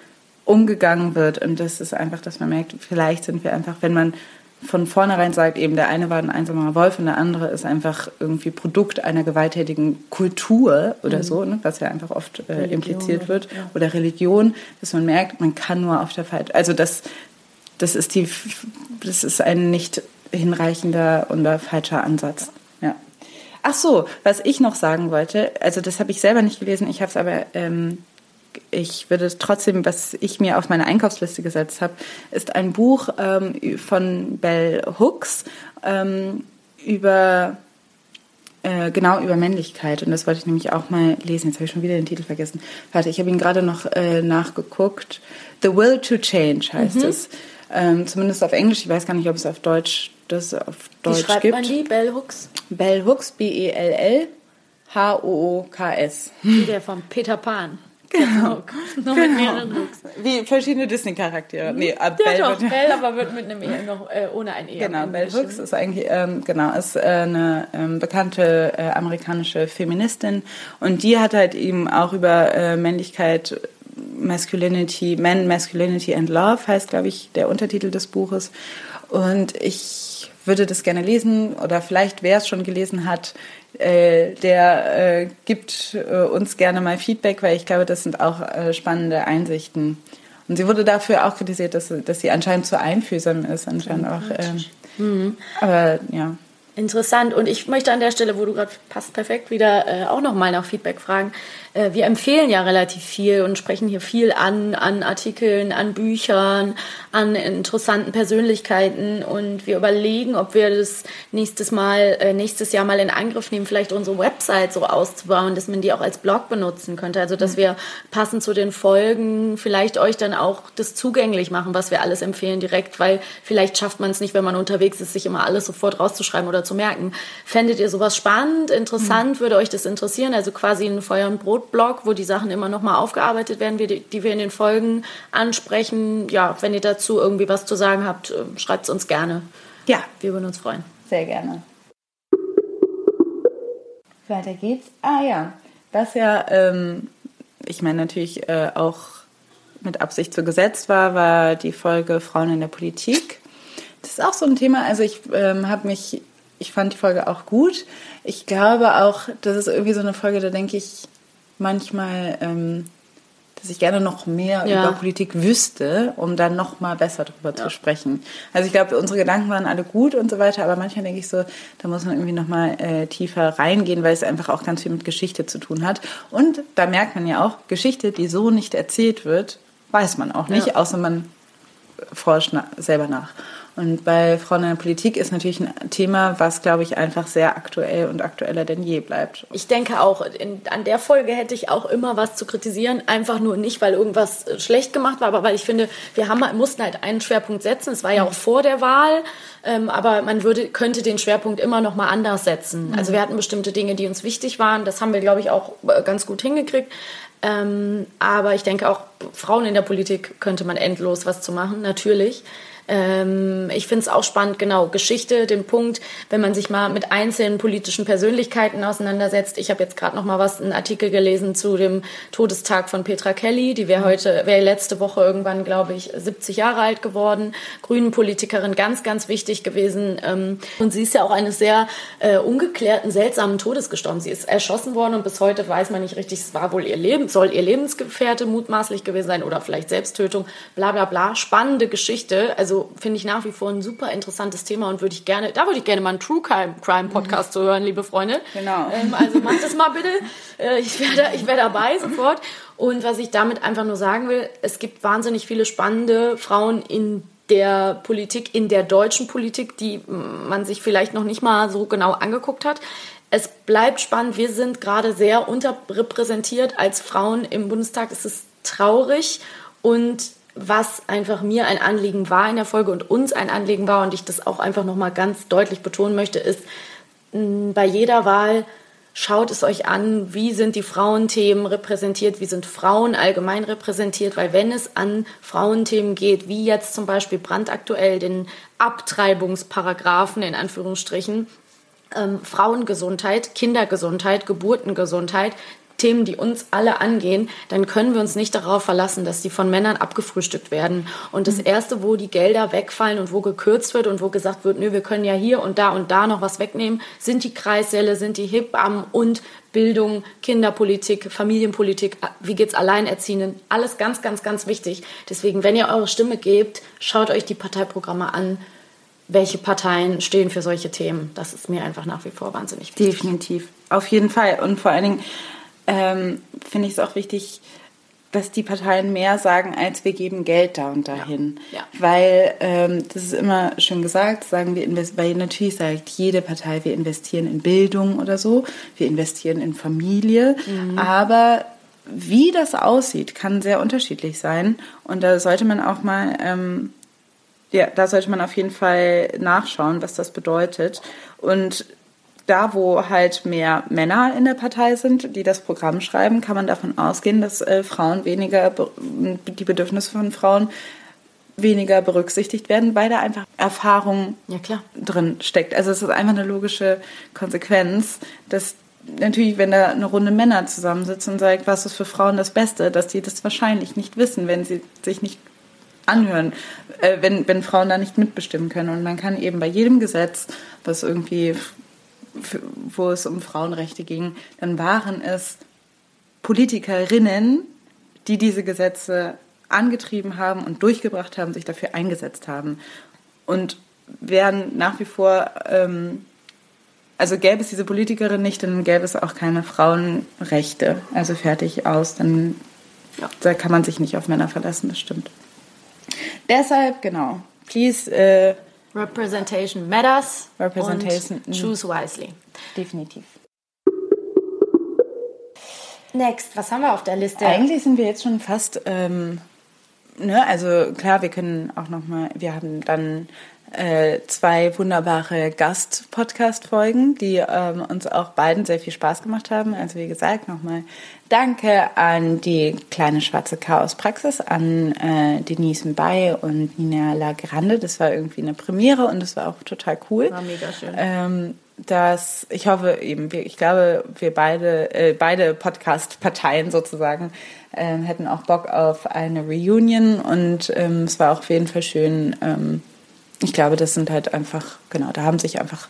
umgegangen wird. Und das ist einfach, dass man merkt, vielleicht sind wir einfach, wenn man von vornherein sagt, eben der eine war ein einsamer Wolf und der andere ist einfach irgendwie Produkt einer gewalttätigen Kultur oder so, ne, was ja einfach oft äh, Religion impliziert wird, ja. oder Religion, dass man merkt, man kann nur auf der Falsch, also das, das ist die, das ist ein nicht hinreichender oder falscher Ansatz. Ja. Ach so, was ich noch sagen wollte, also das habe ich selber nicht gelesen, ich habe es aber, ähm, ich würde es trotzdem, was ich mir auf meine Einkaufsliste gesetzt habe, ist ein Buch ähm, von Bell Hooks ähm, über äh, genau über Männlichkeit und das wollte ich nämlich auch mal lesen. Jetzt habe ich schon wieder den Titel vergessen. Warte, ich habe ihn gerade noch äh, nachgeguckt. The Will to Change heißt es. Ähm, zumindest auf Englisch. Ich weiß gar nicht, ob es auf Deutsch das auf Wie Deutsch schreibt gibt. man die? Bell Hooks? Bell Hooks, B-E-L-L, H-O-O-K-S. Wie der von Peter Pan. Genau. Nur mit mehreren Hooks. Wie verschiedene Disney-Charaktere. Nee, äh, Ja Bell doch, wird- Bell, aber wird mit einem E noch äh, ohne ein E. Genau, Bell Hooks ist eigentlich ähm, genau ist äh, eine ähm, bekannte äh, amerikanische Feministin und die hat halt eben auch über äh, Männlichkeit, Masculinity, Men, Masculinity and Love heißt glaube ich der Untertitel des Buches und ich würde das gerne lesen oder vielleicht wer es schon gelesen hat, äh, der äh, gibt äh, uns gerne mal Feedback, weil ich glaube, das sind auch äh, spannende Einsichten. Und sie wurde dafür auch kritisiert, dass, sie- dass sie anscheinend zu einfühlsam ist, anscheinend auch. Ähm, Aber ja. Interessant. Und ich möchte an der Stelle, wo du gerade passt perfekt, wieder äh, auch nochmal nach Feedback fragen. Äh, wir empfehlen ja relativ viel und sprechen hier viel an, an Artikeln, an Büchern, an interessanten Persönlichkeiten. Und wir überlegen, ob wir das nächstes Mal, äh, nächstes Jahr mal in Angriff nehmen, vielleicht unsere Website so auszubauen, dass man die auch als Blog benutzen könnte. Also, dass wir passend zu den Folgen vielleicht euch dann auch das zugänglich machen, was wir alles empfehlen direkt, weil vielleicht schafft man es nicht, wenn man unterwegs ist, sich immer alles sofort rauszuschreiben oder zu merken. Fändet ihr sowas spannend, interessant, würde euch das interessieren? Also quasi ein Feuer- und Brot-Blog, wo die Sachen immer nochmal aufgearbeitet werden, die, die wir in den Folgen ansprechen. Ja, wenn ihr dazu irgendwie was zu sagen habt, schreibt es uns gerne. Ja, Wir würden uns freuen. sehr gerne. Weiter geht's. Ah ja, was ja, ähm, ich meine natürlich äh, auch mit Absicht so gesetzt war, war die Folge Frauen in der Politik. Das ist auch so ein Thema. Also ich ähm, habe mich, ich fand die Folge auch gut. Ich glaube auch, das ist irgendwie so eine Folge, da denke ich manchmal, ähm, dass ich gerne noch mehr Ja. über Politik wüsste, um dann noch mal besser darüber zu sprechen. Also ich glaube, unsere Gedanken waren alle gut und so weiter, aber manchmal denke ich so, da muss man irgendwie noch mal äh, tiefer reingehen, weil es einfach auch ganz viel mit Geschichte zu tun hat. Und da merkt man ja auch, Geschichte, die so nicht erzählt wird, weiß man auch nicht, Ja. außer man forscht na selber nach. Und bei Frauen in der Politik ist natürlich ein Thema, was, glaube ich, einfach sehr aktuell und aktueller denn je bleibt. Ich denke auch, in, an der Folge hätte ich auch immer was zu kritisieren. Einfach nur nicht, weil irgendwas äh, schlecht gemacht war, aber weil ich finde, wir haben, mussten halt einen Schwerpunkt setzen. Es war ja auch vor der Wahl, ähm, aber man würde, könnte den Schwerpunkt immer noch mal anders setzen. Also wir hatten bestimmte Dinge, die uns wichtig waren. Das haben wir, glaube ich, auch äh, ganz gut hingekriegt. Ähm, aber ich denke auch, Frauen in der Politik könnte man endlos was zu machen, natürlich. Ähm, ich finde es auch spannend, genau, Geschichte, den Punkt, wenn man sich mal mit einzelnen politischen Persönlichkeiten auseinandersetzt. Ich habe jetzt gerade noch mal was, einen Artikel gelesen zu dem Todestag von Petra Kelly, die wäre heute, wäre letzte Woche irgendwann, glaube ich, 70 Jahre alt geworden. Grünen Politikerin, ganz, ganz wichtig gewesen. Ähm, und sie ist ja auch eines sehr äh, ungeklärten, seltsamen Todes gestorben. Sie ist erschossen worden und bis heute weiß man nicht richtig, es war wohl ihr Leben, soll ihr Lebensgefährte mutmaßlich gewesen sein oder vielleicht Selbsttötung, bla bla bla. Spannende Geschichte. Also finde ich nach wie vor ein super interessantes Thema und würde ich gerne, da würde ich gerne mal einen True Crime, Podcast zu hören, liebe Freunde. Genau. Ähm, also macht das mal bitte. Äh, ich wäre ich wär dabei sofort. Und was ich damit einfach nur sagen will, es gibt wahnsinnig viele spannende Frauen in der Politik, in der deutschen Politik, die man sich vielleicht noch nicht mal so genau angeguckt hat. Es bleibt spannend. Wir sind gerade sehr unterrepräsentiert als Frauen im Bundestag. Es ist traurig und was einfach mir ein Anliegen war in der Folge und uns ein Anliegen war und ich das auch einfach noch mal ganz deutlich betonen möchte, ist bei jeder Wahl schaut es euch an, wie sind die Frauenthemen repräsentiert, wie sind Frauen allgemein repräsentiert, weil wenn es an Frauenthemen geht, wie jetzt zum Beispiel brandaktuell den Abtreibungsparagraphen in Anführungsstrichen, ähm, Frauengesundheit, Kindergesundheit, Geburtengesundheit, Themen, die uns alle angehen, dann können wir uns nicht darauf verlassen, dass die von Männern abgefrühstückt werden. Und das Erste, wo die Gelder wegfallen und wo gekürzt wird und wo gesagt wird, nö, wir können ja hier und da und da noch was wegnehmen, sind die Kreissäle, sind die Hebammen und Bildung, Kinderpolitik, Familienpolitik, wie geht's Alleinerziehenden, alles ganz, ganz, ganz wichtig. Deswegen, wenn ihr eure Stimme gebt, schaut euch die Parteiprogramme an, welche Parteien stehen für solche Themen. Das ist mir einfach nach wie vor wahnsinnig wichtig. Definitiv. Auf jeden Fall. Und vor allen Dingen ähm, finde ich es auch wichtig, dass die Parteien mehr sagen, als wir geben Geld da und dahin. Ja. Ja. Weil, ähm, das ist immer schön gesagt, sagen wir, invest- weil natürlich sagt jede Partei, wir investieren in Bildung oder so, wir investieren in Familie, aber wie das aussieht, kann sehr unterschiedlich sein. Und da sollte man auch mal ähm, ja, da sollte man auf jeden Fall nachschauen, was das bedeutet. Und da, wo halt mehr Männer in der Partei sind, die das Programm schreiben, kann man davon ausgehen, dass äh, Frauen weniger, die Bedürfnisse von Frauen weniger berücksichtigt werden, weil da einfach Erfahrung Ja, klar. drin steckt. Also es ist einfach eine logische Konsequenz, dass natürlich, wenn da eine Runde Männer zusammensitzen und sagt, was ist für Frauen das Beste, dass die das wahrscheinlich nicht wissen, wenn sie sich nicht anhören, äh, wenn, wenn Frauen da nicht mitbestimmen können. Und man kann eben bei jedem Gesetz, was irgendwie, wo es um Frauenrechte ging, dann waren es Politikerinnen, die diese Gesetze angetrieben haben und durchgebracht haben, sich dafür eingesetzt haben. Und werden nach wie vor, ähm, also gäbe es diese Politikerin nicht, dann gäbe es auch keine Frauenrechte. Also fertig aus, dann Ja. da kann man sich nicht auf Männer verlassen, das stimmt. Deshalb, genau, please, äh, Representation matters. Representation, Und choose wisely. definitiv. Next, was haben wir auf der Liste? Eigentlich sind wir jetzt schon fast, ähm, ne, also klar, wir können auch noch mal, wir haben dann äh, zwei wunderbare Gast-Podcast-Folgen, die ähm, uns auch beiden sehr viel Spaß gemacht haben. Also wie gesagt, nochmal Danke an die kleine schwarze Chaos-Praxis, an äh, Denise Mbay und Nina Lagrande. Das war irgendwie eine Premiere und das war auch total cool. War mega schön. Ähm, dass ich hoffe eben, ich glaube, wir beide, äh, beide Podcast-Parteien sozusagen ähm, hätten auch Bock auf eine Reunion und ähm, es war auch auf jeden Fall schön. Ähm, ich glaube, das sind halt einfach, genau, da haben sich einfach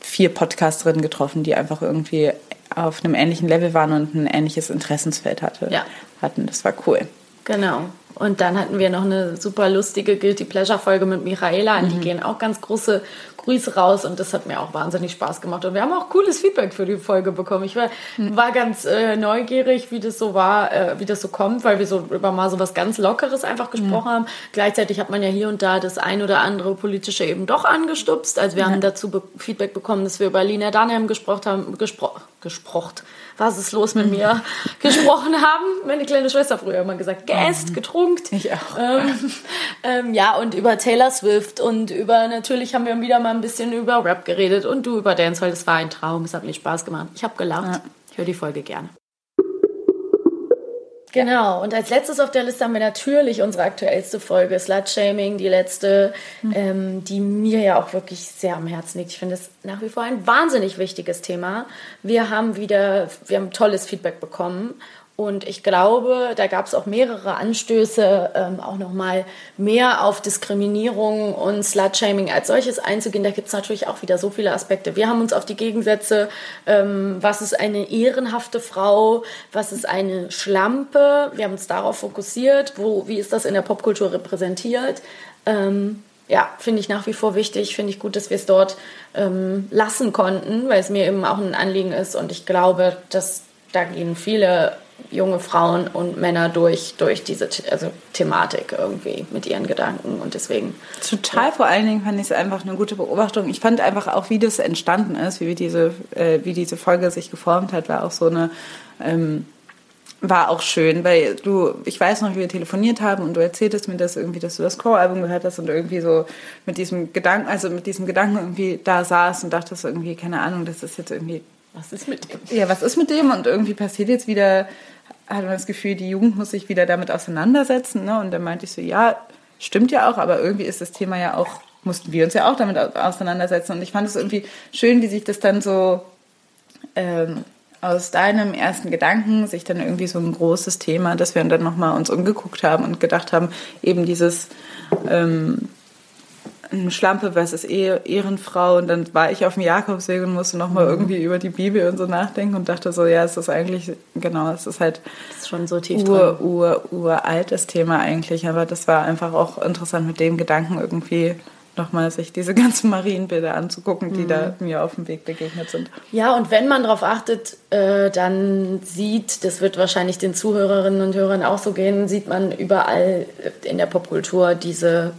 vier Podcasterinnen getroffen, die einfach irgendwie auf einem ähnlichen Level waren und ein ähnliches Interessensfeld hatte, Ja. hatten. Das war cool. Genau. Und dann hatten wir noch eine super lustige Guilty Pleasure Folge mit Michaela. An die Mhm. gehen auch ganz große Grüße raus und das hat mir auch wahnsinnig Spaß gemacht. Und wir haben auch cooles Feedback für die Folge bekommen. Ich war, Mhm. war ganz äh, neugierig, wie das so war, äh, wie das so kommt, weil wir so über mal so was ganz Lockeres einfach gesprochen Mhm. haben. Gleichzeitig hat man ja hier und da das ein oder andere politische eben doch angestupst. Also wir haben dazu be Feedback bekommen, dass wir über Lina Dunham gesprochen haben, gespro gesprochen. Was ist los mit mir? gesprochen haben. Meine kleine Schwester früher immer gesagt, geäst, getrunkt. Ich auch. Ähm, ähm, ja, und über Taylor Swift und über, natürlich haben wir wieder mal ein bisschen über Rap geredet und du über Dancehall. Das war ein Traum, es hat mir Spaß gemacht. Ich habe gelacht. Ich höre die Folge gerne. Genau, und als letztes auf der Liste haben wir natürlich unsere aktuellste Folge, Slut-Shaming, die letzte, ähm, die mir ja auch wirklich sehr am Herzen liegt. Ich finde es nach wie vor ein wahnsinnig wichtiges Thema. Wir haben wieder, wir haben tolles Feedback bekommen und ich glaube, da gab es auch mehrere Anstöße, ähm, auch nochmal mehr auf Diskriminierung und Slut-Shaming als solches einzugehen. Da gibt es natürlich auch wieder so viele Aspekte. Wir haben uns auf die Gegensätze, ähm, was ist eine ehrenhafte Frau, was ist eine Schlampe, wir haben uns darauf fokussiert, wo, wie ist das in der Popkultur repräsentiert. Ähm, ja, finde ich nach wie vor wichtig. Finde ich gut, dass wir es dort ähm, lassen konnten, weil es mir eben auch ein Anliegen ist. Und ich glaube, dass da gehen viele junge Frauen und Männer durch, durch diese also Thematik irgendwie mit ihren Gedanken. Und deswegen, Total, vor allen Dingen fand ich es einfach eine gute Beobachtung. Ich fand einfach auch, wie das entstanden ist, wie diese, äh, wie diese Folge sich geformt hat, war auch so eine, ähm, war auch schön, weil du, ich weiß noch, wie wir telefoniert haben und du erzähltest mir das irgendwie, dass du das Crow-Album gehört hast und irgendwie so mit diesem Gedanken, also mit diesem Gedanken irgendwie da saß und dachtest irgendwie, keine Ahnung, das ist jetzt irgendwie was ist mit dem? ja, was ist mit dem? Und irgendwie passiert jetzt wieder, hat man das Gefühl, die Jugend muss sich wieder damit auseinandersetzen. Ne? Und dann meinte ich so, ja, stimmt ja auch, aber irgendwie ist das Thema ja auch, mussten wir uns ja auch damit au- auseinandersetzen. Und ich fand es irgendwie schön, wie sich das dann so ähm, aus deinem ersten Gedanken sich dann irgendwie so ein großes Thema, dass wir dann nochmal uns umgeguckt haben und gedacht haben, eben dieses ähm, Schlampe versus Ehe, Ehrenfrau und dann war ich auf dem Jakobsweg und musste nochmal Mhm. irgendwie über die Bibel und so nachdenken und dachte so, ja, es ist eigentlich, genau, es ist halt Das ist schon so tief ur, drin. ur, uralt das Thema eigentlich, aber das war einfach auch interessant mit dem Gedanken irgendwie nochmal sich diese ganzen Marienbilder anzugucken, die da Mhm. mir auf dem Weg begegnet sind. Ja, und wenn man darauf achtet, äh, dann sieht, das wird wahrscheinlich den Zuhörerinnen und Hörern auch so gehen, sieht man überall in der Popkultur diese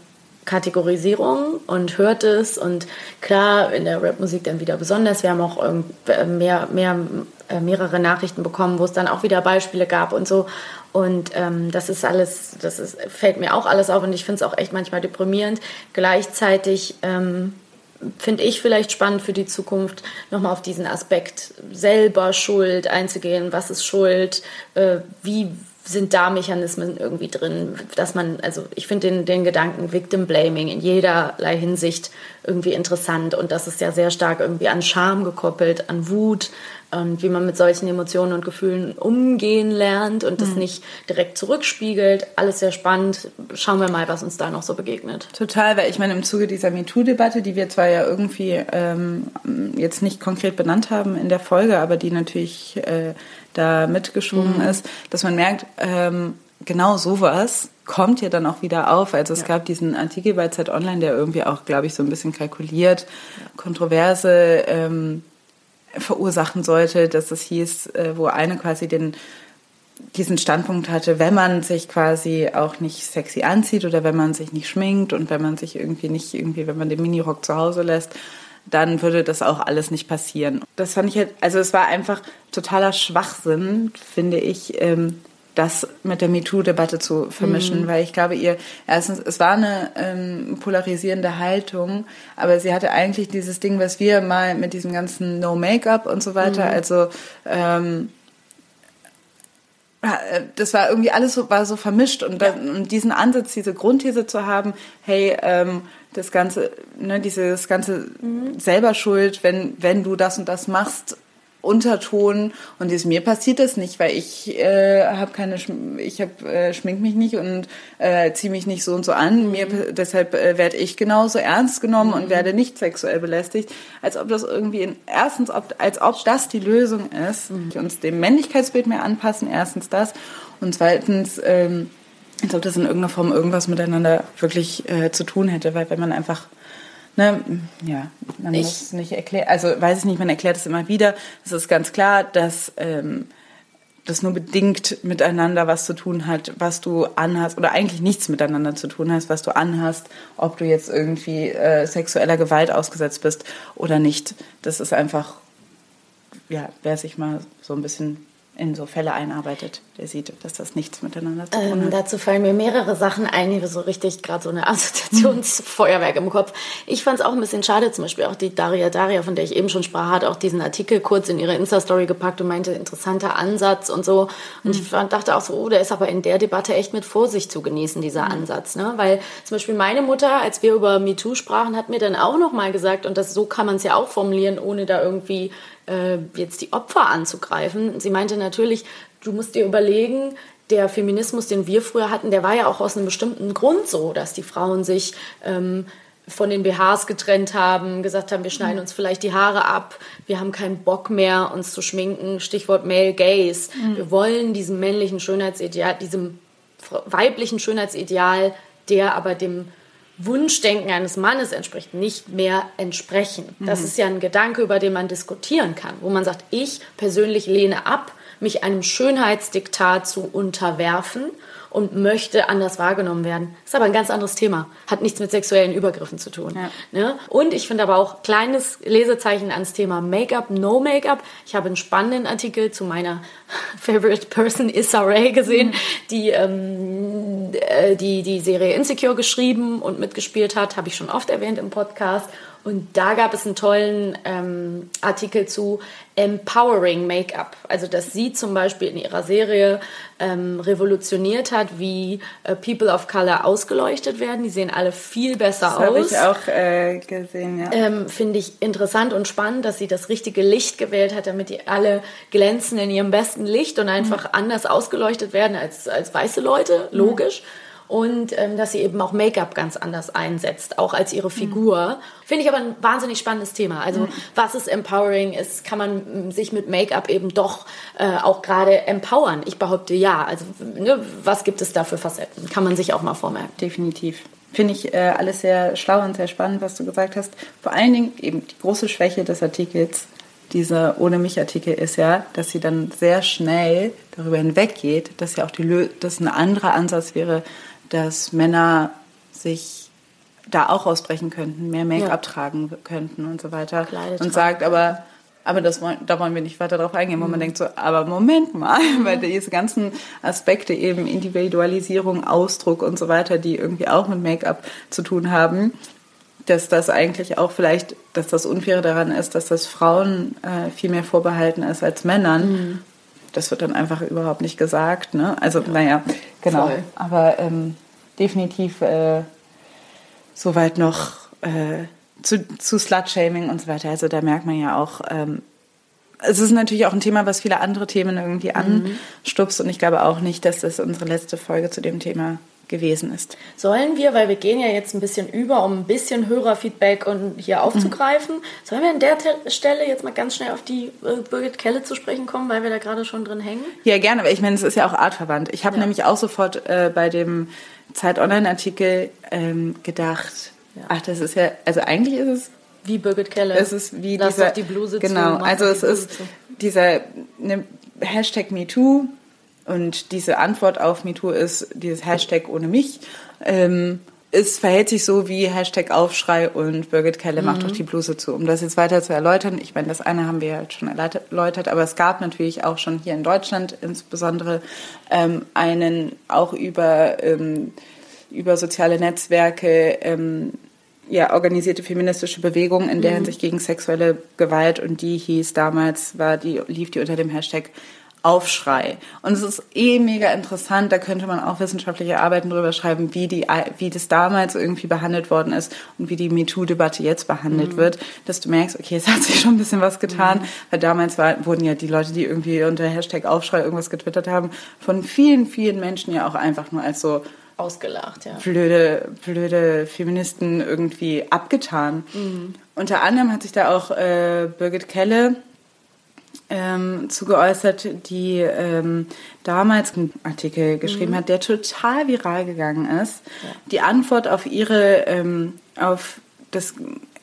Kategorisierung und hört es. Und klar, in der Rapmusik dann wieder besonders. Wir haben auch äh, mehr, mehr, äh, mehrere Nachrichten bekommen, wo es dann auch wieder Beispiele gab und so. Und ähm, das ist alles, das ist, fällt mir auch alles auf und ich finde es auch echt manchmal deprimierend. Gleichzeitig ähm, finde ich vielleicht spannend für die Zukunft, nochmal auf diesen Aspekt selber Schuld einzugehen. Was ist Schuld? Äh, wie sind da Mechanismen irgendwie drin, dass man, also ich finde den, den Gedanken Victim Blaming in jederlei Hinsicht irgendwie interessant und das ist ja sehr stark irgendwie an Scham gekoppelt, an Wut und wie man mit solchen Emotionen und Gefühlen umgehen lernt und das nicht direkt zurückspiegelt. Alles sehr spannend. Schauen wir mal, was uns da noch so begegnet. Total, weil ich meine, im Zuge dieser MeToo-Debatte, die wir zwar ja irgendwie ähm, jetzt nicht konkret benannt haben in der Folge, aber die natürlich äh, da mitgeschwungen ist, dass man merkt, ähm, genau sowas kommt ja dann auch wieder auf. Also es gab diesen Artikel bei Zeit Online, der irgendwie auch, glaube ich, so ein bisschen kalkuliert, Kontroverse ähm, verursachen sollte, dass es hieß, äh, wo eine quasi den diesen Standpunkt hatte, wenn man sich quasi auch nicht sexy anzieht oder wenn man sich nicht schminkt und wenn man sich irgendwie nicht irgendwie, wenn man den Minirock zu Hause lässt, dann würde das auch alles nicht passieren. Das fand ich halt, also es war einfach totaler Schwachsinn, finde ich, ähm, das mit der MeToo-Debatte zu vermischen, weil ich glaube, ihr, erstens, es war eine ähm, polarisierende Haltung, aber sie hatte eigentlich dieses Ding, was wir mal mit diesem ganzen No-Make-up und so weiter, also ähm, äh, das war irgendwie alles so, war so vermischt und, dann, und diesen Ansatz, diese Grundthese zu haben, hey, ähm, das Ganze, ne, dieses ganze selber schuld, wenn, wenn du das und das machst, Unterton und ist mir passiert das nicht, weil ich äh, habe keine, Schm ich habe äh, schmink mich nicht und äh, ziehe mich nicht so und so an. Mir deshalb äh, werde ich genauso ernst genommen und werde nicht sexuell belästigt, als ob das irgendwie in, erstens, ob, als ob das die Lösung ist, wir uns dem Männlichkeitsbild mehr anpassen. Erstens das und zweitens ähm, als ob das in irgendeiner Form irgendwas miteinander wirklich äh, zu tun hätte, weil wenn man einfach Ne, ja, man Ich- muss nicht erklären, also weiß ich nicht, man erklärt es immer wieder. Es ist ganz klar, dass ähm, das nur bedingt miteinander was zu tun hat, was du anhast, oder eigentlich nichts miteinander zu tun hast, was du anhast, ob du jetzt irgendwie äh, sexueller Gewalt ausgesetzt bist oder nicht. Das ist einfach, ja, wer sich mal so ein bisschen in so Fälle einarbeitet, der sieht, dass das nichts miteinander zu tun Ähm, hat. dazu fallen mir mehrere Sachen ein, hier so richtig gerade so eine Assoziationsfeuerwerk im Kopf. Ich fand es auch ein bisschen schade, zum Beispiel auch die Daria Daria, von der ich eben schon sprach, hat auch diesen Artikel kurz in ihre Insta-Story gepackt und meinte, interessanter Ansatz und so. Und ich fand, dachte auch so, oh, der ist aber in der Debatte echt mit Vorsicht zu genießen, dieser Ansatz. Ne? Weil zum Beispiel meine Mutter, als wir über MeToo sprachen, hat mir dann auch nochmal gesagt, und das so kann man es ja auch formulieren, ohne da irgendwie äh, jetzt die Opfer anzugreifen. Sie meinte natürlich, du musst dir überlegen, der Feminismus, den wir früher hatten, der war ja auch aus einem bestimmten Grund so, dass die Frauen sich ähm, von den BHs getrennt haben, gesagt haben, wir schneiden uns vielleicht die Haare ab, wir haben keinen Bock mehr, uns zu schminken, Stichwort Male Gaze. Wir wollen diesem männlichen Schönheitsideal, diesem weiblichen Schönheitsideal, der aber dem Wunschdenken eines Mannes entspricht, nicht mehr entsprechen. Das ist ja ein Gedanke, über den man diskutieren kann, wo man sagt, ich persönlich lehne ab, mich einem Schönheitsdiktat zu unterwerfen und möchte anders wahrgenommen werden. Ist aber ein ganz anderes Thema. Hat nichts mit sexuellen Übergriffen zu tun. Ne? Und ich finde aber auch kleines Lesezeichen ans Thema Make-up, No Make-up. Ich habe einen spannenden Artikel zu meiner Favorite Person Issa Rae gesehen, die ähm, äh, die die Serie Insecure geschrieben und mitgespielt hat, habe ich schon oft erwähnt im Podcast. Und da gab es einen tollen ähm, Artikel zu Empowering Make-up. Also, dass sie zum Beispiel in ihrer Serie ähm, revolutioniert hat, wie äh, People of Color ausgeleuchtet werden. Die sehen alle viel besser Das habe aus. ich auch äh, gesehen, ja. Ähm, Finde ich interessant und spannend, dass sie das richtige Licht gewählt hat, damit die alle glänzen in ihrem besten Licht und einfach anders ausgeleuchtet werden als, als weiße Leute, logisch. Und ähm, dass sie eben auch Make-up ganz anders einsetzt, auch als ihre Figur. Finde ich aber ein wahnsinnig spannendes Thema. Also was ist empowering ist, kann man m, sich mit Make-up eben doch äh, auch gerade empowern. Ich behaupte ja. Also ne, was gibt es da für Facetten? Kann man sich auch mal vormerken. Definitiv. Finde ich äh, alles sehr schlau und sehr spannend, was du gesagt hast. Vor allen Dingen eben die große Schwäche des Artikels, dieser Ohne mich-Artikel, ist ja, dass sie dann sehr schnell darüber hinweggeht, dass ja auch die Lö dass ein anderer Ansatz wäre, dass Männer sich da auch ausbrechen könnten, mehr Make-up Ja. tragen könnten und so weiter. Kleider und sagt aber, aber das wollen, da wollen wir nicht weiter drauf eingehen, wo man denkt so, aber Moment mal, weil diese ganzen Aspekte eben Individualisierung, Ausdruck und so weiter, die irgendwie auch mit Make-up zu tun haben, dass das eigentlich auch vielleicht, dass das Unfaire daran ist, dass das Frauen äh, viel mehr vorbehalten ist als Männern. Das wird dann einfach überhaupt nicht gesagt. Ne? Also, naja, genau. Voll. Aber ähm, definitiv äh, soweit noch äh, zu, zu Slut-Shaming und so weiter. Also da merkt man ja auch, ähm, es ist natürlich auch ein Thema, was viele andere Themen irgendwie anstupst. Und ich glaube auch nicht, dass das unsere letzte Folge zu dem Thema gewesen ist. Sollen wir, weil wir gehen ja jetzt ein bisschen über, um ein bisschen Hörerfeedback und hier aufzugreifen, sollen wir an der Te- Stelle jetzt mal ganz schnell auf die äh, Birgit Kelle zu sprechen kommen, weil wir da gerade schon drin hängen? Ja, gerne, weil ich meine, es ist ja auch artverwandt. Ich habe Ja. nämlich auch sofort äh, bei dem Zeit Online-Artikel ähm, gedacht, ach, das ist ja, also eigentlich ist es Wie Birgit Kelle. Es ist wie Lass dieser, doch die Bluse zu. genau, mach also es ist zu. dieser ne, Hashtag MeToo und diese Antwort auf MeToo ist dieses Hashtag ohne mich. Ähm, es verhält sich so wie Hashtag Aufschrei und Birgit Kelle macht Mhm. doch die Bluse zu. Um das jetzt weiter zu erläutern, ich meine, das eine haben wir ja schon erläutert, aber es gab natürlich auch schon hier in Deutschland insbesondere ähm, einen auch über, ähm, über soziale Netzwerke ähm, ja, organisierte feministische Bewegung in der Hinsicht gegen sexuelle Gewalt und die hieß damals, war die, lief die unter dem Hashtag Aufschrei. Und es ist eh mega interessant, da könnte man auch wissenschaftliche Arbeiten drüber schreiben, wie, die, wie das damals irgendwie behandelt worden ist und wie die MeToo-Debatte jetzt behandelt mhm. wird, dass du merkst, okay, es hat sich schon ein bisschen was getan, mhm. weil damals war, wurden ja die Leute, die irgendwie unter Hashtag Aufschrei irgendwas getwittert haben, von vielen, vielen Menschen ja auch einfach nur als so ausgelacht, ja. Blöde, blöde Feministen irgendwie abgetan. Mhm. Unter anderem hat sich da auch äh, Birgit Kelle ähm, zugeäußert, die ähm, damals einen Artikel geschrieben mhm. hat, der total viral gegangen ist. Ja. Die Antwort auf ihre, ähm, auf das,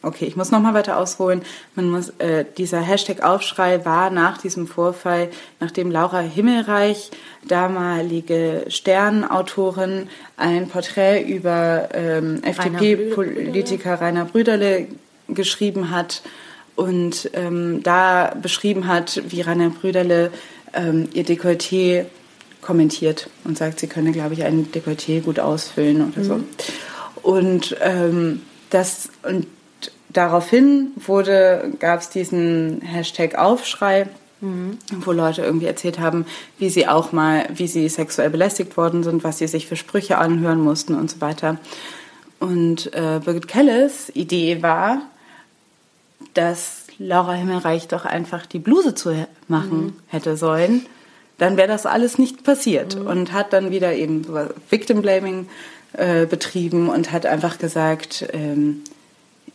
okay, ich muss nochmal weiter ausholen. Man muss, äh, dieser Hashtag Aufschrei war nach diesem Vorfall, nachdem Laura Himmelreich, damalige Sternautorin, ein Porträt über ähm, FDP-Politiker Rainer Brüderle geschrieben hat, und ähm, da beschrieben hat, wie Rainer Brüderle ähm, ihr Dekolleté kommentiert und sagt, sie könne, glaube ich, ein Dekolleté gut ausfüllen oder so. Mhm. Und ähm, das und daraufhin wurde gab es diesen Hashtag Aufschrei, mhm. wo Leute irgendwie erzählt haben, wie sie auch mal, wie sie sexuell belästigt worden sind, was sie sich für Sprüche anhören mussten und so weiter. Und äh, Birgit Kelles Idee war, dass Laura Himmelreich doch einfach die Bluse zu machen mhm. hätte sollen, dann wäre das alles nicht passiert. Mhm. Und hat dann wieder eben Victim Blaming äh, betrieben und hat einfach gesagt, ähm,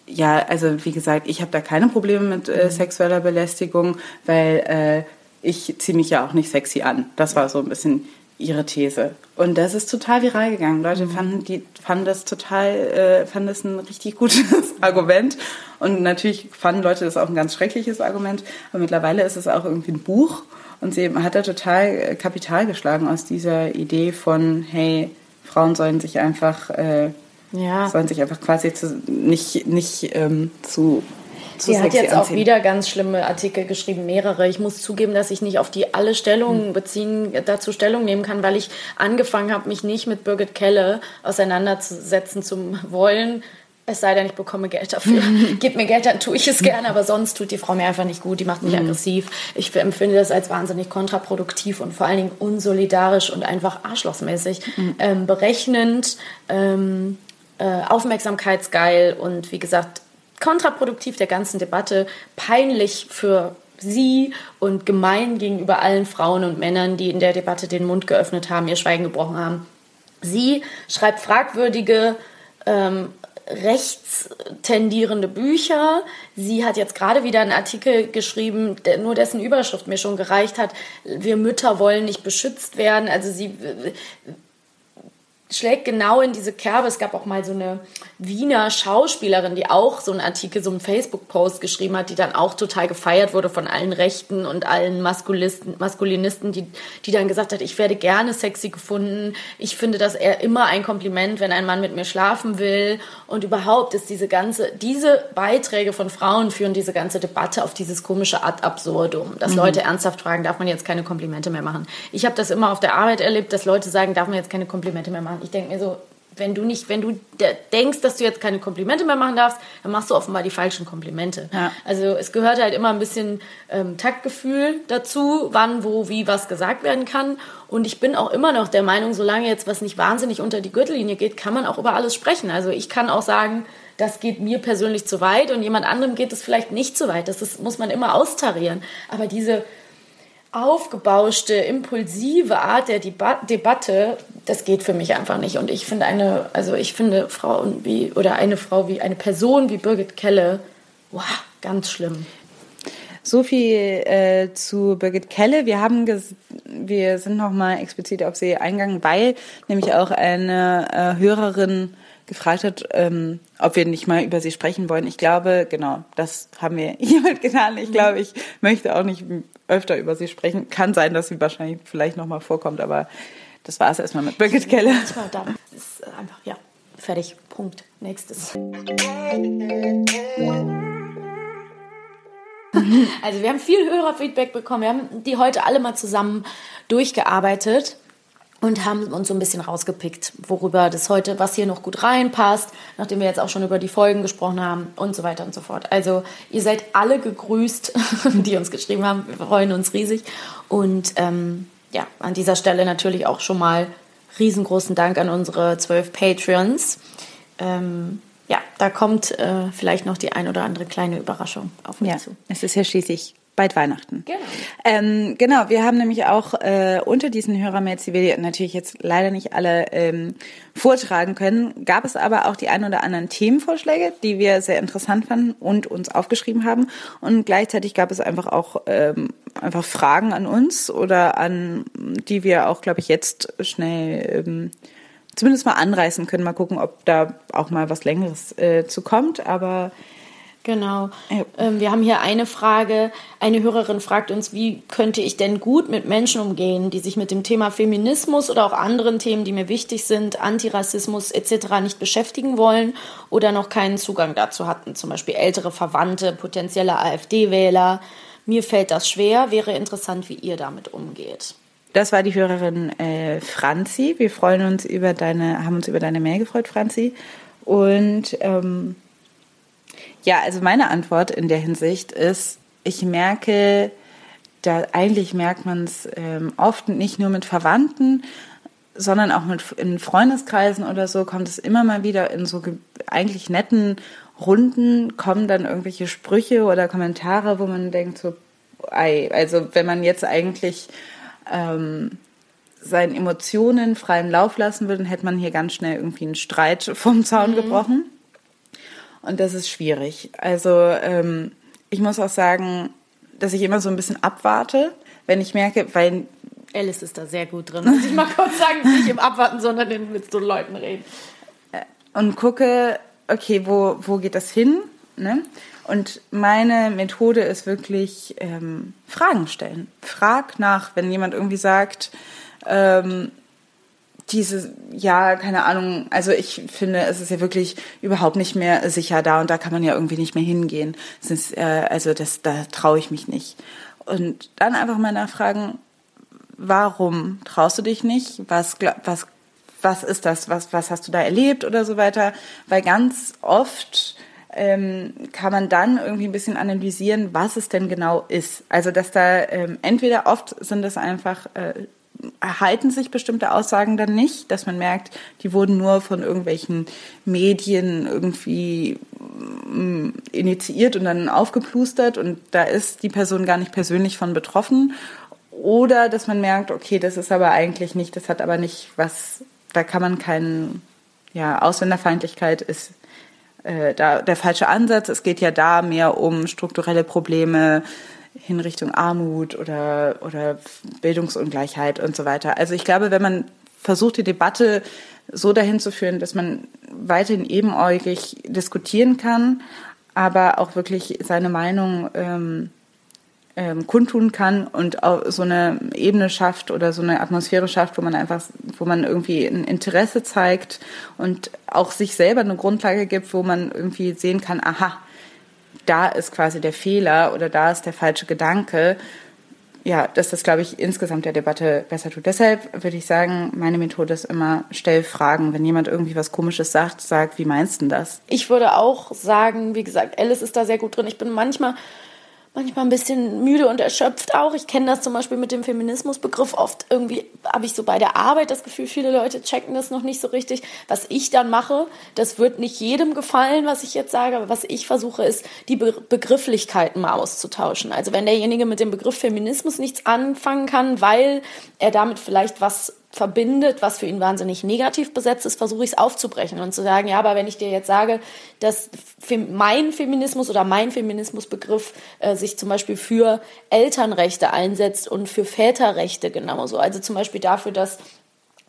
ja, also wie gesagt, ich habe da keine Probleme mit äh, mhm. sexueller Belästigung, weil äh, ich ziehe mich ja auch nicht sexy an. Das war so ein bisschen ihre These. Und das ist total viral gegangen. Leute mhm. fanden, die, fanden das total, äh, fanden das ein richtig gutes Argument. Und natürlich fanden Leute das auch ein ganz schreckliches Argument. Aber mittlerweile ist es auch irgendwie ein Buch. Und sie hat da total äh, Kapital geschlagen aus dieser Idee von, hey, Frauen sollen sich einfach, äh, ja. sollen sich einfach quasi zu, nicht, nicht ähm, zu Sie hat jetzt auch wieder ganz schlimme Artikel geschrieben, mehrere. Ich muss zugeben, dass ich nicht auf die alle Stellungen hm. beziehen, dazu Stellung nehmen kann, weil ich angefangen habe, mich nicht mit Birgit Kelle auseinanderzusetzen zu wollen. Es sei denn, ich bekomme Geld dafür. Gib mir Geld, dann tue ich es gerne, aber sonst tut die Frau mir einfach nicht gut, die macht mich mhm. aggressiv. Ich empfinde das als wahnsinnig kontraproduktiv und vor allen Dingen unsolidarisch und einfach arschlochsmäßig, mhm. ähm, berechnend, ähm, äh, aufmerksamkeitsgeil und wie gesagt, kontraproduktiv der ganzen Debatte, peinlich für sie und gemein gegenüber allen Frauen und Männern, die in der Debatte den Mund geöffnet haben, ihr Schweigen gebrochen haben. Sie schreibt fragwürdige, ähm, rechtstendierende Bücher. Sie hat jetzt gerade wieder einen Artikel geschrieben, der, nur dessen Überschrift mir schon gereicht hat. Wir Mütter wollen nicht beschützt werden. Also sie schlägt genau in diese Kerbe. Es gab auch mal so eine Wiener Schauspielerin, die auch so einen Artikel, so einen Facebook-Post geschrieben hat, die dann auch total gefeiert wurde von allen Rechten und allen Maskulisten, Maskulinisten, die, die dann gesagt hat, ich werde gerne sexy gefunden. Ich finde das eher immer ein Kompliment, wenn ein Mann mit mir schlafen will. Und überhaupt ist diese ganze, diese Beiträge von Frauen führen diese ganze Debatte auf dieses komische Ad absurdum, dass mhm. Leute ernsthaft fragen, darf man jetzt keine Komplimente mehr machen? Ich habe das immer auf der Arbeit erlebt, dass Leute sagen, darf man jetzt keine Komplimente mehr machen? Ich denke mir so, wenn du nicht, wenn du denkst, dass du jetzt keine Komplimente mehr machen darfst, dann machst du offenbar die falschen Komplimente. Ja. Also es gehört halt immer ein bisschen ähm, Taktgefühl dazu, wann, wo, wie was gesagt werden kann. Und ich bin auch immer noch der Meinung, solange jetzt was nicht wahnsinnig unter die Gürtellinie geht, kann man auch über alles sprechen. Also ich kann auch sagen, das geht mir persönlich zu weit und jemand anderem geht es vielleicht nicht zu weit. Das ist, muss man immer austarieren. Aber diese aufgebauschte, impulsive Art der Deba Debatte, das geht für mich einfach nicht. Und ich finde eine, also ich finde Frauen wie, oder eine Frau wie, eine Person wie Birgit Kelle, wow, ganz schlimm. So viel äh, zu Birgit Kelle. Wir haben wir sind noch mal explizit auf sie eingegangen, weil nämlich auch eine äh, Hörerin gefragt hat, ähm, ob wir nicht mal über sie sprechen wollen. Ich glaube, genau, das haben wir hiermit getan. Ich glaube, ich möchte auch nicht öfter über sie sprechen. Kann sein, dass sie wahrscheinlich vielleicht noch mal vorkommt, aber das war es erstmal mit Birgit Keller. Manchmal da ist einfach, ja, fertig, Punkt. Nächstes. Also wir haben viel Hörerfeedback bekommen. Wir haben die heute alle mal zusammen durchgearbeitet. Und haben uns so ein bisschen rausgepickt, worüber das heute, was hier noch gut reinpasst, nachdem wir jetzt auch schon über die Folgen gesprochen haben und so weiter und so fort. Also ihr seid alle gegrüßt, die uns geschrieben haben. Wir freuen uns riesig. Und ähm, ja, an dieser Stelle natürlich auch schon mal riesengroßen Dank an unsere zwölf Patreons. Ähm, ja, da kommt äh, vielleicht noch die ein oder andere kleine Überraschung auf mich Ja, zu. es ist ja schließlich bald Weihnachten. Genau. Ähm, genau, wir haben nämlich auch äh, unter diesen Hörermails, die wir natürlich jetzt leider nicht alle ähm, vortragen können, gab es aber auch die ein oder anderen Themenvorschläge, die wir sehr interessant fanden und uns aufgeschrieben haben. Und gleichzeitig gab es einfach auch ähm, einfach Fragen an uns oder an, die wir auch, glaube ich, jetzt schnell ähm, zumindest mal anreißen können. Mal gucken, ob da auch mal was Längeres äh, zu kommt. Aber Genau. Ja. Ähm, wir haben hier eine Frage. Eine Hörerin fragt uns, wie könnte ich denn gut mit Menschen umgehen, die sich mit dem Thema Feminismus oder auch anderen Themen, die mir wichtig sind, Antirassismus etc. nicht beschäftigen wollen oder noch keinen Zugang dazu hatten, zum Beispiel ältere Verwandte, potenzielle AfD-Wähler. Mir fällt das schwer. Wäre interessant, wie ihr damit umgeht. Das war die Hörerin äh, Franzi. Wir freuen uns über deine, haben uns über deine Mail gefreut, Franzi. Und ähm, ja, also meine Antwort in der Hinsicht ist, ich merke, da eigentlich merkt man es ähm, oft nicht nur mit Verwandten, sondern auch mit in Freundeskreisen oder so kommt es immer mal wieder in so ge- eigentlich netten Runden kommen dann irgendwelche Sprüche oder Kommentare, wo man denkt so, ei, also wenn man jetzt eigentlich ähm, seinen Emotionen freien Lauf lassen würde, dann hätte man hier ganz schnell irgendwie einen Streit vom Zaun gebrochen. Und das ist schwierig. Also ähm, ich muss auch sagen, dass ich immer so ein bisschen abwarte, wenn ich merke, weil Alice ist da sehr gut drin. Muss ich mal kurz sagen, nicht im Abwarten, sondern mit so Leuten reden. und gucke, okay, wo, wo geht das hin? Ne? Und meine Methode ist wirklich ähm, Fragen stellen. Frag nach, wenn jemand irgendwie sagt, ähm, diese, ja, keine Ahnung, also ich finde, es ist ja wirklich überhaupt nicht mehr sicher da und da kann man ja irgendwie nicht mehr hingehen. Es ist, äh, also das, da traue ich mich nicht. Und dann einfach mal nachfragen, warum traust du dich nicht? Was, was, was ist das? Was, was hast du da erlebt oder so weiter? Weil ganz oft ähm, kann man dann irgendwie ein bisschen analysieren, was es denn genau ist. Also dass da ähm, entweder oft sind es einfach äh, erhalten sich bestimmte Aussagen dann nicht, dass man merkt, die wurden nur von irgendwelchen Medien irgendwie mm, initiiert und dann aufgeplustert und da ist die Person gar nicht persönlich von betroffen. Oder dass man merkt, okay, das ist aber eigentlich nicht, das hat aber nicht was, da kann man keinen, ja, Ausländerfeindlichkeit ist äh, da der falsche Ansatz. Es geht ja da mehr um strukturelle Probleme in Richtung Armut oder, oder Bildungsungleichheit und so weiter. Also ich glaube, wenn man versucht, die Debatte so dahin zu führen, dass man weiterhin ebenäugig diskutieren kann, aber auch wirklich seine Meinung ähm, ähm, kundtun kann und auch so eine Ebene schafft oder so eine Atmosphäre schafft, wo man einfach, wo man irgendwie ein Interesse zeigt und auch sich selber eine Grundlage gibt, wo man irgendwie sehen kann, aha, da ist quasi der Fehler oder da ist der falsche Gedanke. Ja, dass das, glaube ich, insgesamt der Debatte besser tut. Deshalb würde ich sagen, meine Methode ist immer, stell Fragen. Wenn jemand irgendwie was Komisches sagt, sag, wie meinst du das? Ich würde auch sagen, wie gesagt, Alice ist da sehr gut drin. Ich bin manchmal, manchmal ein bisschen müde und erschöpft auch. Ich kenne das zum Beispiel mit dem Feminismusbegriff. Oft irgendwie habe ich so bei der Arbeit das Gefühl, viele Leute checken das noch nicht so richtig. Was ich dann mache, das wird nicht jedem gefallen, was ich jetzt sage, aber was ich versuche, ist, die Be Begrifflichkeiten mal auszutauschen. Also wenn derjenige mit dem Begriff Feminismus nichts anfangen kann, weil er damit vielleicht was verbindet, was für ihn wahnsinnig negativ besetzt ist, versuche ich es aufzubrechen und zu sagen, ja, aber wenn ich dir jetzt sage, dass mein Feminismus oder mein Feminismusbegriff äh, sich zum Beispiel für Elternrechte einsetzt und für Väterrechte genauso, also zum Beispiel dafür, dass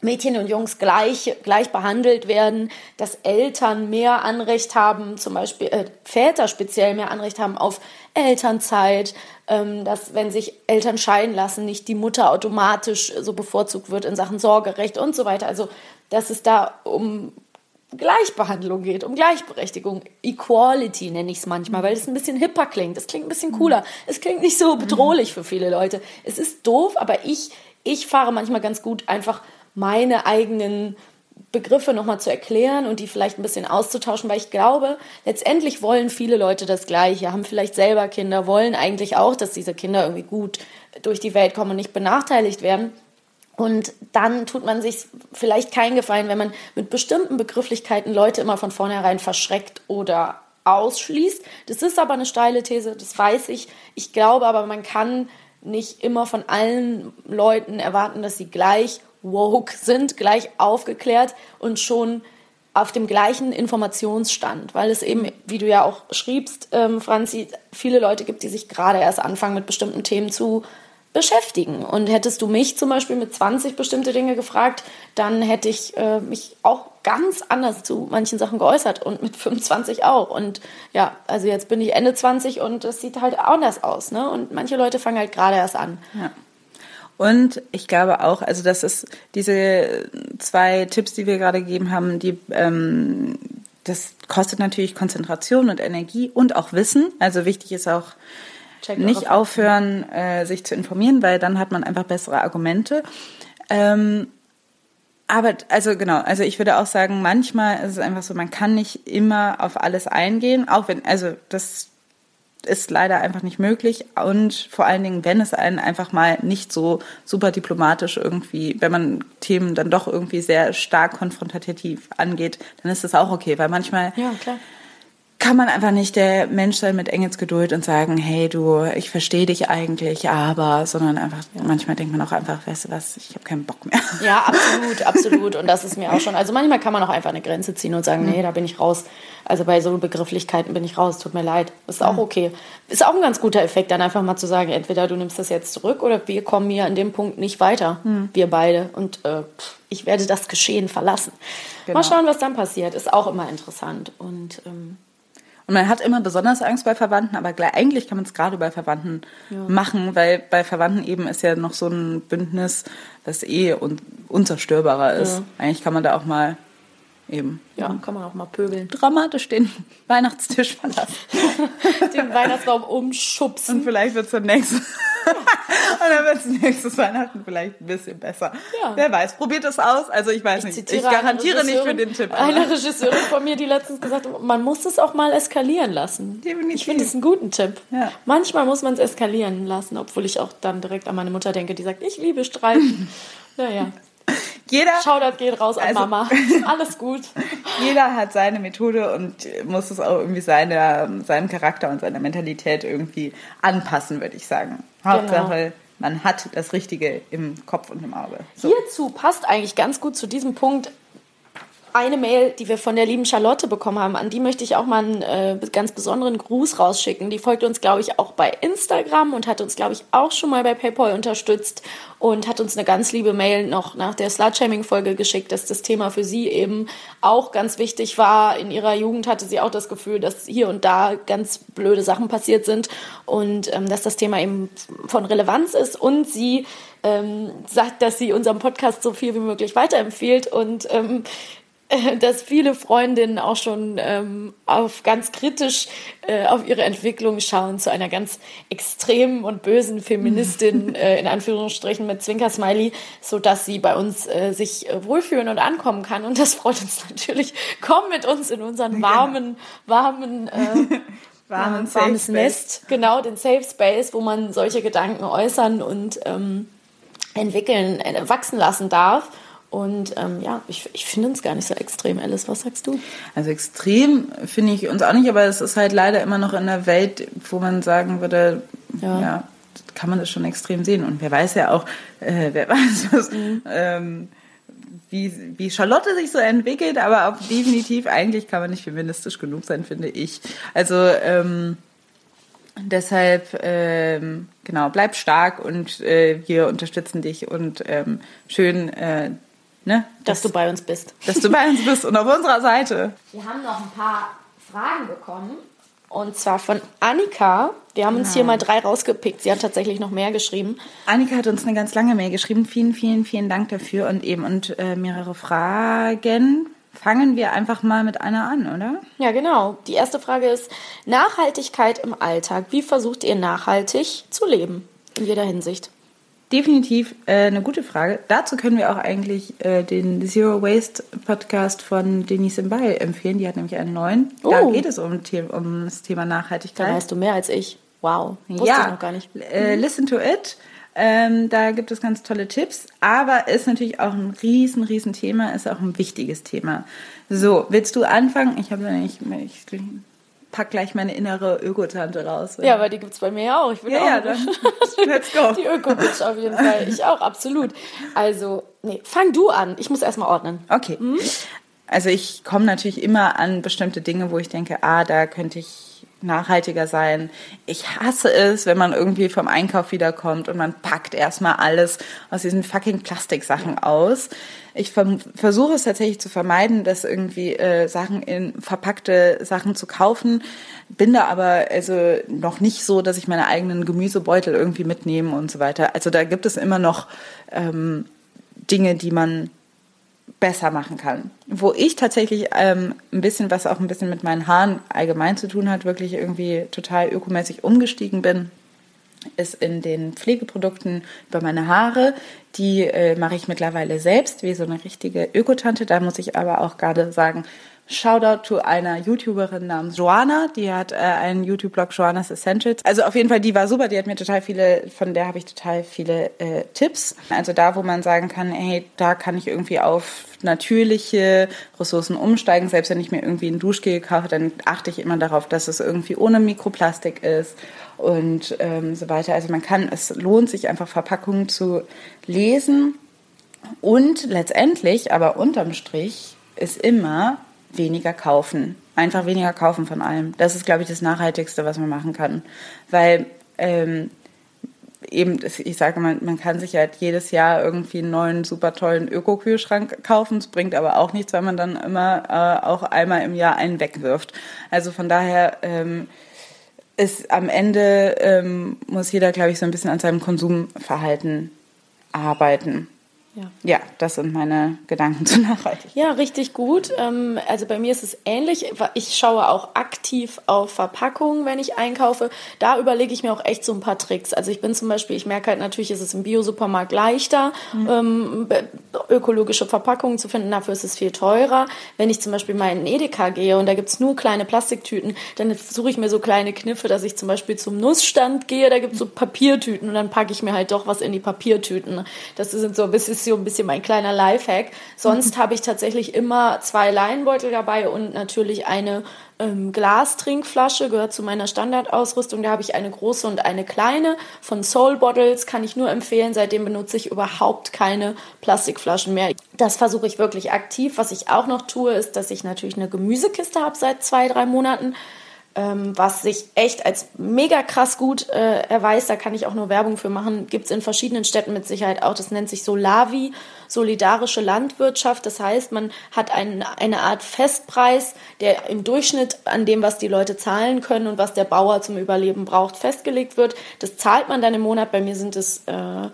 Mädchen und Jungs gleich, gleich behandelt werden, dass Eltern mehr Anrecht haben, zum Beispiel äh, Väter speziell mehr Anrecht haben auf Elternzeit, dass wenn sich Eltern scheiden lassen, nicht die Mutter automatisch so bevorzugt wird in Sachen Sorgerecht und so weiter. Also dass es da um Gleichbehandlung geht, um Gleichberechtigung. Equality nenne ich es manchmal, weil es ein bisschen hipper klingt. Es klingt ein bisschen cooler. Es klingt nicht so bedrohlich für viele Leute. Es ist doof, aber ich, ich fahre manchmal ganz gut einfach meine eigenen Begriffe nochmal zu erklären und die vielleicht ein bisschen auszutauschen, weil ich glaube, letztendlich wollen viele Leute das Gleiche, haben vielleicht selber Kinder, wollen eigentlich auch, dass diese Kinder irgendwie gut durch die Welt kommen und nicht benachteiligt werden. Und dann tut man sich vielleicht keinen Gefallen, wenn man mit bestimmten Begrifflichkeiten Leute immer von vornherein verschreckt oder ausschließt. Das ist aber eine steile These, das weiß ich. Ich glaube aber, man kann nicht immer von allen Leuten erwarten, dass sie gleich woke sind, gleich aufgeklärt und schon auf dem gleichen Informationsstand, weil es eben, wie du ja auch schriebst, ähm, Franzi, viele Leute gibt, die sich gerade erst anfangen, mit bestimmten Themen zu beschäftigen. Und hättest du mich zum Beispiel mit 20 bestimmte Dinge gefragt, dann hätte ich äh, mich auch ganz anders zu manchen Sachen geäußert und mit 25 auch. Und ja, also jetzt bin ich Ende 20 und das sieht halt anders aus. Ne? Und manche Leute fangen halt gerade erst an. Ja. Und ich glaube auch, also das ist diese zwei Tipps, die wir gerade gegeben haben, die ähm, das kostet natürlich Konzentration und Energie und auch Wissen. Also wichtig ist auch Check nicht eure aufhören, äh, sich zu informieren, weil dann hat man einfach bessere Argumente. Ähm, aber also genau, also ich würde auch sagen, manchmal ist es einfach so, man kann nicht immer auf alles eingehen, auch wenn, also das ist leider einfach nicht möglich und vor allen Dingen, wenn es einen einfach mal nicht so super diplomatisch irgendwie, wenn man Themen dann doch irgendwie sehr stark konfrontativ angeht, dann ist das auch okay, weil manchmal Ja, klar. Kann man einfach nicht der Mensch sein mit Engelsgeduld und sagen, hey du, ich verstehe dich eigentlich, aber, sondern einfach, manchmal denkt man auch einfach, weißt du was, ich habe keinen Bock mehr. Ja, absolut, absolut. Und das ist mir auch schon. Also manchmal kann man auch einfach eine Grenze ziehen und sagen, nee, da bin ich raus. Also bei so Begrifflichkeiten bin ich raus, tut mir leid. Ist auch okay. Ist auch ein ganz guter Effekt, dann einfach mal zu sagen, entweder du nimmst das jetzt zurück oder wir kommen hier an dem Punkt nicht weiter. Wir beide. Und äh, ich werde das Geschehen verlassen. Genau. Mal schauen, was dann passiert. Ist auch immer interessant. Und ähm, Und man hat immer besonders Angst bei Verwandten, aber eigentlich kann man es gerade bei Verwandten machen, weil bei Verwandten eben ist ja noch so ein Bündnis, das eh un unzerstörbarer ist. Ja. Eigentlich kann man da auch mal eben ja, kann man auch mal pöbeln. dramatisch den Weihnachtstisch verlassen. Den Weihnachtsbaum umschubsen. Und vielleicht wird es dann nächstes Und dann wird es nächstes Weihnachten vielleicht ein bisschen besser. Ja. Wer weiß, probiert es aus. Also ich weiß nicht, ich zitiere eine garantiere nicht für den Tipp. aber- Eine Regisseurin von mir, die letztens gesagt hat, man muss es auch mal eskalieren lassen. Definitiv. Ich finde es einen guten Tipp. Ja. Manchmal muss man es eskalieren lassen, obwohl ich auch dann direkt an meine Mutter denke, die sagt, ich liebe Streit. naja, Jeder, Shoutout geht raus an Also- Mama. Alles gut. jeder hat seine Methode und muss es auch irgendwie seiner, seinem Charakter und seiner Mentalität irgendwie anpassen, würde ich sagen. Genau. Hauptsache, man hat das Richtige im Kopf und im Auge. So. Hierzu passt eigentlich ganz gut zu diesem Punkt eine Mail, die wir von der lieben Charlotte bekommen haben. An die möchte ich auch mal einen äh, ganz besonderen Gruß rausschicken. Die folgt uns, glaube ich, auch bei Instagram und hat uns, glaube ich, auch schon mal bei PayPal unterstützt und hat uns eine ganz liebe Mail noch nach der Slutshaming-Folge geschickt, dass das Thema für sie eben auch ganz wichtig war. In ihrer Jugend hatte sie auch das Gefühl, dass hier und da ganz blöde Sachen passiert sind und ähm, dass das Thema eben von Relevanz ist und sie ähm, sagt, dass sie unseren Podcast so viel wie möglich weiterempfiehlt und ähm, äh, dass viele Freundinnen auch schon ähm, auf ganz kritisch äh, auf ihre Entwicklung schauen zu einer ganz extremen und bösen Feministin äh, in Anführungsstrichen mit Zwinkersmiley, so dass sie bei uns äh, sich äh, wohlfühlen und ankommen kann und das freut uns natürlich. Komm mit uns in unseren warmen, warmen äh, Warmen ja, warmes. Nest, genau, den Safe Space, wo man solche Gedanken äußern und ähm, entwickeln, äh, wachsen lassen darf. Und ähm, ja, ich, ich finde uns gar nicht so extrem, Alice. Was sagst du? Also extrem finde ich uns auch nicht, aber es ist halt leider immer noch in einer Welt, wo man sagen würde, Ja. ja, kann man das schon extrem sehen. Und wer weiß ja auch, äh, wer weiß, was, ähm, wie, wie Charlotte sich so entwickelt, aber auch definitiv, eigentlich kann man nicht feministisch genug sein, finde ich. Also ähm, deshalb, ähm, genau, bleib stark und äh, wir unterstützen dich und ähm, schön, äh, ne, Dass du bei uns bist. dass du bei uns bist und auf unserer Seite. Wir haben noch ein paar Fragen bekommen. Und zwar von Annika. Wir haben uns hier mal drei rausgepickt. Sie hat tatsächlich noch mehr geschrieben. Annika hat uns eine ganz lange Mail geschrieben. Vielen, vielen, vielen Dank dafür und eben und äh, mehrere Fragen. Fangen wir einfach mal mit einer an, oder? Ja, genau. Die erste Frage ist Nachhaltigkeit im Alltag. Wie versucht ihr nachhaltig zu leben? In jeder Hinsicht. Definitiv äh, eine gute Frage. Dazu können wir auch eigentlich äh, den Zero Waste Podcast von Denise Mbay empfehlen. Die hat nämlich einen neuen. Da Oh. geht es um, um das Thema Da Nachhaltigkeit. weißt du mehr als ich. Wow. Wusste ja, ich noch gar nicht. Äh, listen to it. Ähm, da gibt es ganz tolle Tipps, aber ist natürlich auch ein riesen, riesen Thema, ist auch ein wichtiges Thema. So, willst du anfangen? Ich habe nicht, ich pack gleich meine innere Ökotante raus. Ja, aber die gibt's bei mir ja auch. Ich bin Ja, auch ja, dann let's go. Die Öko-Bitch auf jeden Fall. Ich auch, absolut. Also, nee, fang du an. Ich muss erstmal ordnen. Okay. Also ich komme natürlich immer an bestimmte Dinge, wo ich denke, ah, da könnte ich nachhaltiger sein. Ich hasse es, wenn man irgendwie vom Einkauf wiederkommt und man packt erstmal alles aus diesen fucking Plastiksachen aus. Ich versuche es tatsächlich zu vermeiden, dass irgendwie äh, Sachen in verpackte Sachen zu kaufen. Bin da aber also noch nicht so, dass ich meine eigenen Gemüsebeutel irgendwie mitnehme und so weiter. Also da gibt es immer noch ähm, Dinge, die man besser machen kann. Wo ich tatsächlich ähm, ein bisschen, was auch ein bisschen mit meinen Haaren allgemein zu tun hat, wirklich irgendwie total ökomäßig umgestiegen bin, ist in den Pflegeprodukten über meine Haare. Die äh, mache ich mittlerweile selbst, wie so eine richtige Ökotante. Da muss ich aber auch gerade sagen, Shoutout zu einer YouTuberin namens Joanna, die hat äh, einen YouTube-Blog Joanna's Essentials. Also auf jeden Fall, die war super, die hat mir total viele, von der habe ich total viele äh, Tipps. Also da, wo man sagen kann, hey, da kann ich irgendwie auf natürliche Ressourcen umsteigen. Selbst wenn ich mir irgendwie ein Duschgel kaufe, dann achte ich immer darauf, dass es irgendwie ohne Mikroplastik ist und ähm, so weiter. Also man kann, es lohnt sich einfach Verpackungen zu lesen und letztendlich, aber unterm Strich, ist immer weniger kaufen. Einfach weniger kaufen von allem. Das ist, glaube ich, das Nachhaltigste, was man machen kann. Weil ähm, eben, ich sage mal, man kann sich halt jedes Jahr irgendwie einen neuen, super tollen Öko-Kühlschrank kaufen. Es bringt aber auch nichts, weil man dann immer äh, auch einmal im Jahr einen wegwirft. Also von daher ähm, ist am Ende, ähm, muss jeder, glaube ich, so ein bisschen an seinem Konsumverhalten arbeiten. Ja. Ja, das sind meine Gedanken zu Nachhaltigkeit. Ja, richtig gut. Ähm, Also bei mir ist es ähnlich. Ich schaue auch aktiv auf Verpackungen, wenn ich einkaufe. Da überlege ich mir auch echt so ein paar Tricks. Also ich bin zum Beispiel, ich merke halt natürlich, ist es im Biosupermarkt leichter, ähm, be- ökologische Verpackungen zu finden. Dafür ist es viel teurer. Wenn ich zum Beispiel mal in Edeka gehe und da gibt's nur kleine Plastiktüten, dann suche ich mir so kleine Kniffe, dass ich zum Beispiel zum Nussstand gehe, da gibt's so Papiertüten und dann packe ich mir halt doch was in die Papiertüten. Das sind so ein bisschen, so ein bisschen mein kleiner Lifehack. Sonst habe ich tatsächlich immer zwei Leinbeutel dabei und natürlich eine ähm, Glastrinkflasche, gehört zu meiner Standardausrüstung. Da habe ich eine große und eine kleine. Von Soul Bottles kann ich nur empfehlen. Seitdem benutze ich überhaupt keine Plastikflaschen mehr. Das versuche ich wirklich aktiv. Was ich auch noch tue, ist, dass ich natürlich eine Gemüsekiste habe seit zwei, drei Monaten ähm, was sich echt als mega krass gut äh, erweist, da kann ich auch nur Werbung für machen, gibt's in verschiedenen Städten mit Sicherheit auch, das nennt sich Solavi, solidarische Landwirtschaft, das heißt, man hat ein, eine Art Festpreis, der im Durchschnitt an dem, was die Leute zahlen können und was der Bauer zum Überleben braucht, festgelegt wird. Das zahlt man dann im Monat, bei mir sind es... Äh,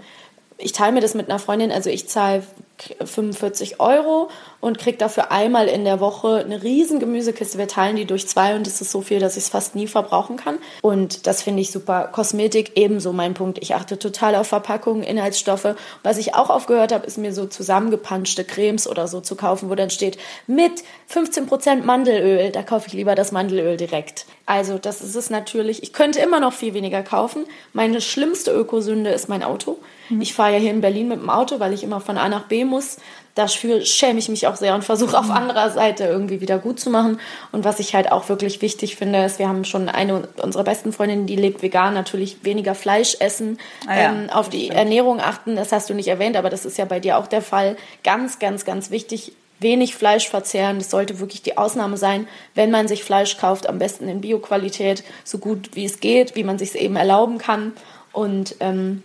ich teile mir das mit einer Freundin, also ich zahle 45 Euro und kriege dafür einmal in der Woche eine riesen Gemüsekiste. Wir teilen die durch zwei und das ist so viel, dass ich es fast nie verbrauchen kann. Und das finde ich super. Kosmetik ebenso mein Punkt. Ich achte total auf Verpackungen, Inhaltsstoffe. Was ich auch aufgehört habe, ist mir so zusammengepanschte Cremes oder so zu kaufen, wo dann steht mit 15% Mandelöl. Da kaufe ich lieber das Mandelöl direkt. Also das ist es natürlich. Ich könnte immer noch viel weniger kaufen. Meine schlimmste Ökosünde ist mein Auto. Ich fahre ja hier in Berlin mit dem Auto, weil ich immer von A nach B muss. Dafür schäme ich mich auch sehr und versuche auf anderer Seite irgendwie wieder gut zu machen. Und was ich halt auch wirklich wichtig finde, ist, wir haben schon eine unserer besten Freundinnen, die lebt vegan, natürlich weniger Fleisch essen, Ah ja, ähm, auf die Ernährung achten. Das hast du nicht erwähnt, aber das ist ja bei dir auch der Fall. Ganz, ganz, ganz wichtig. Wenig Fleisch verzehren, das sollte wirklich die Ausnahme sein. Wenn man sich Fleisch kauft, am besten in Bioqualität, so gut wie es geht, wie man sich eben erlauben kann. Und ähm,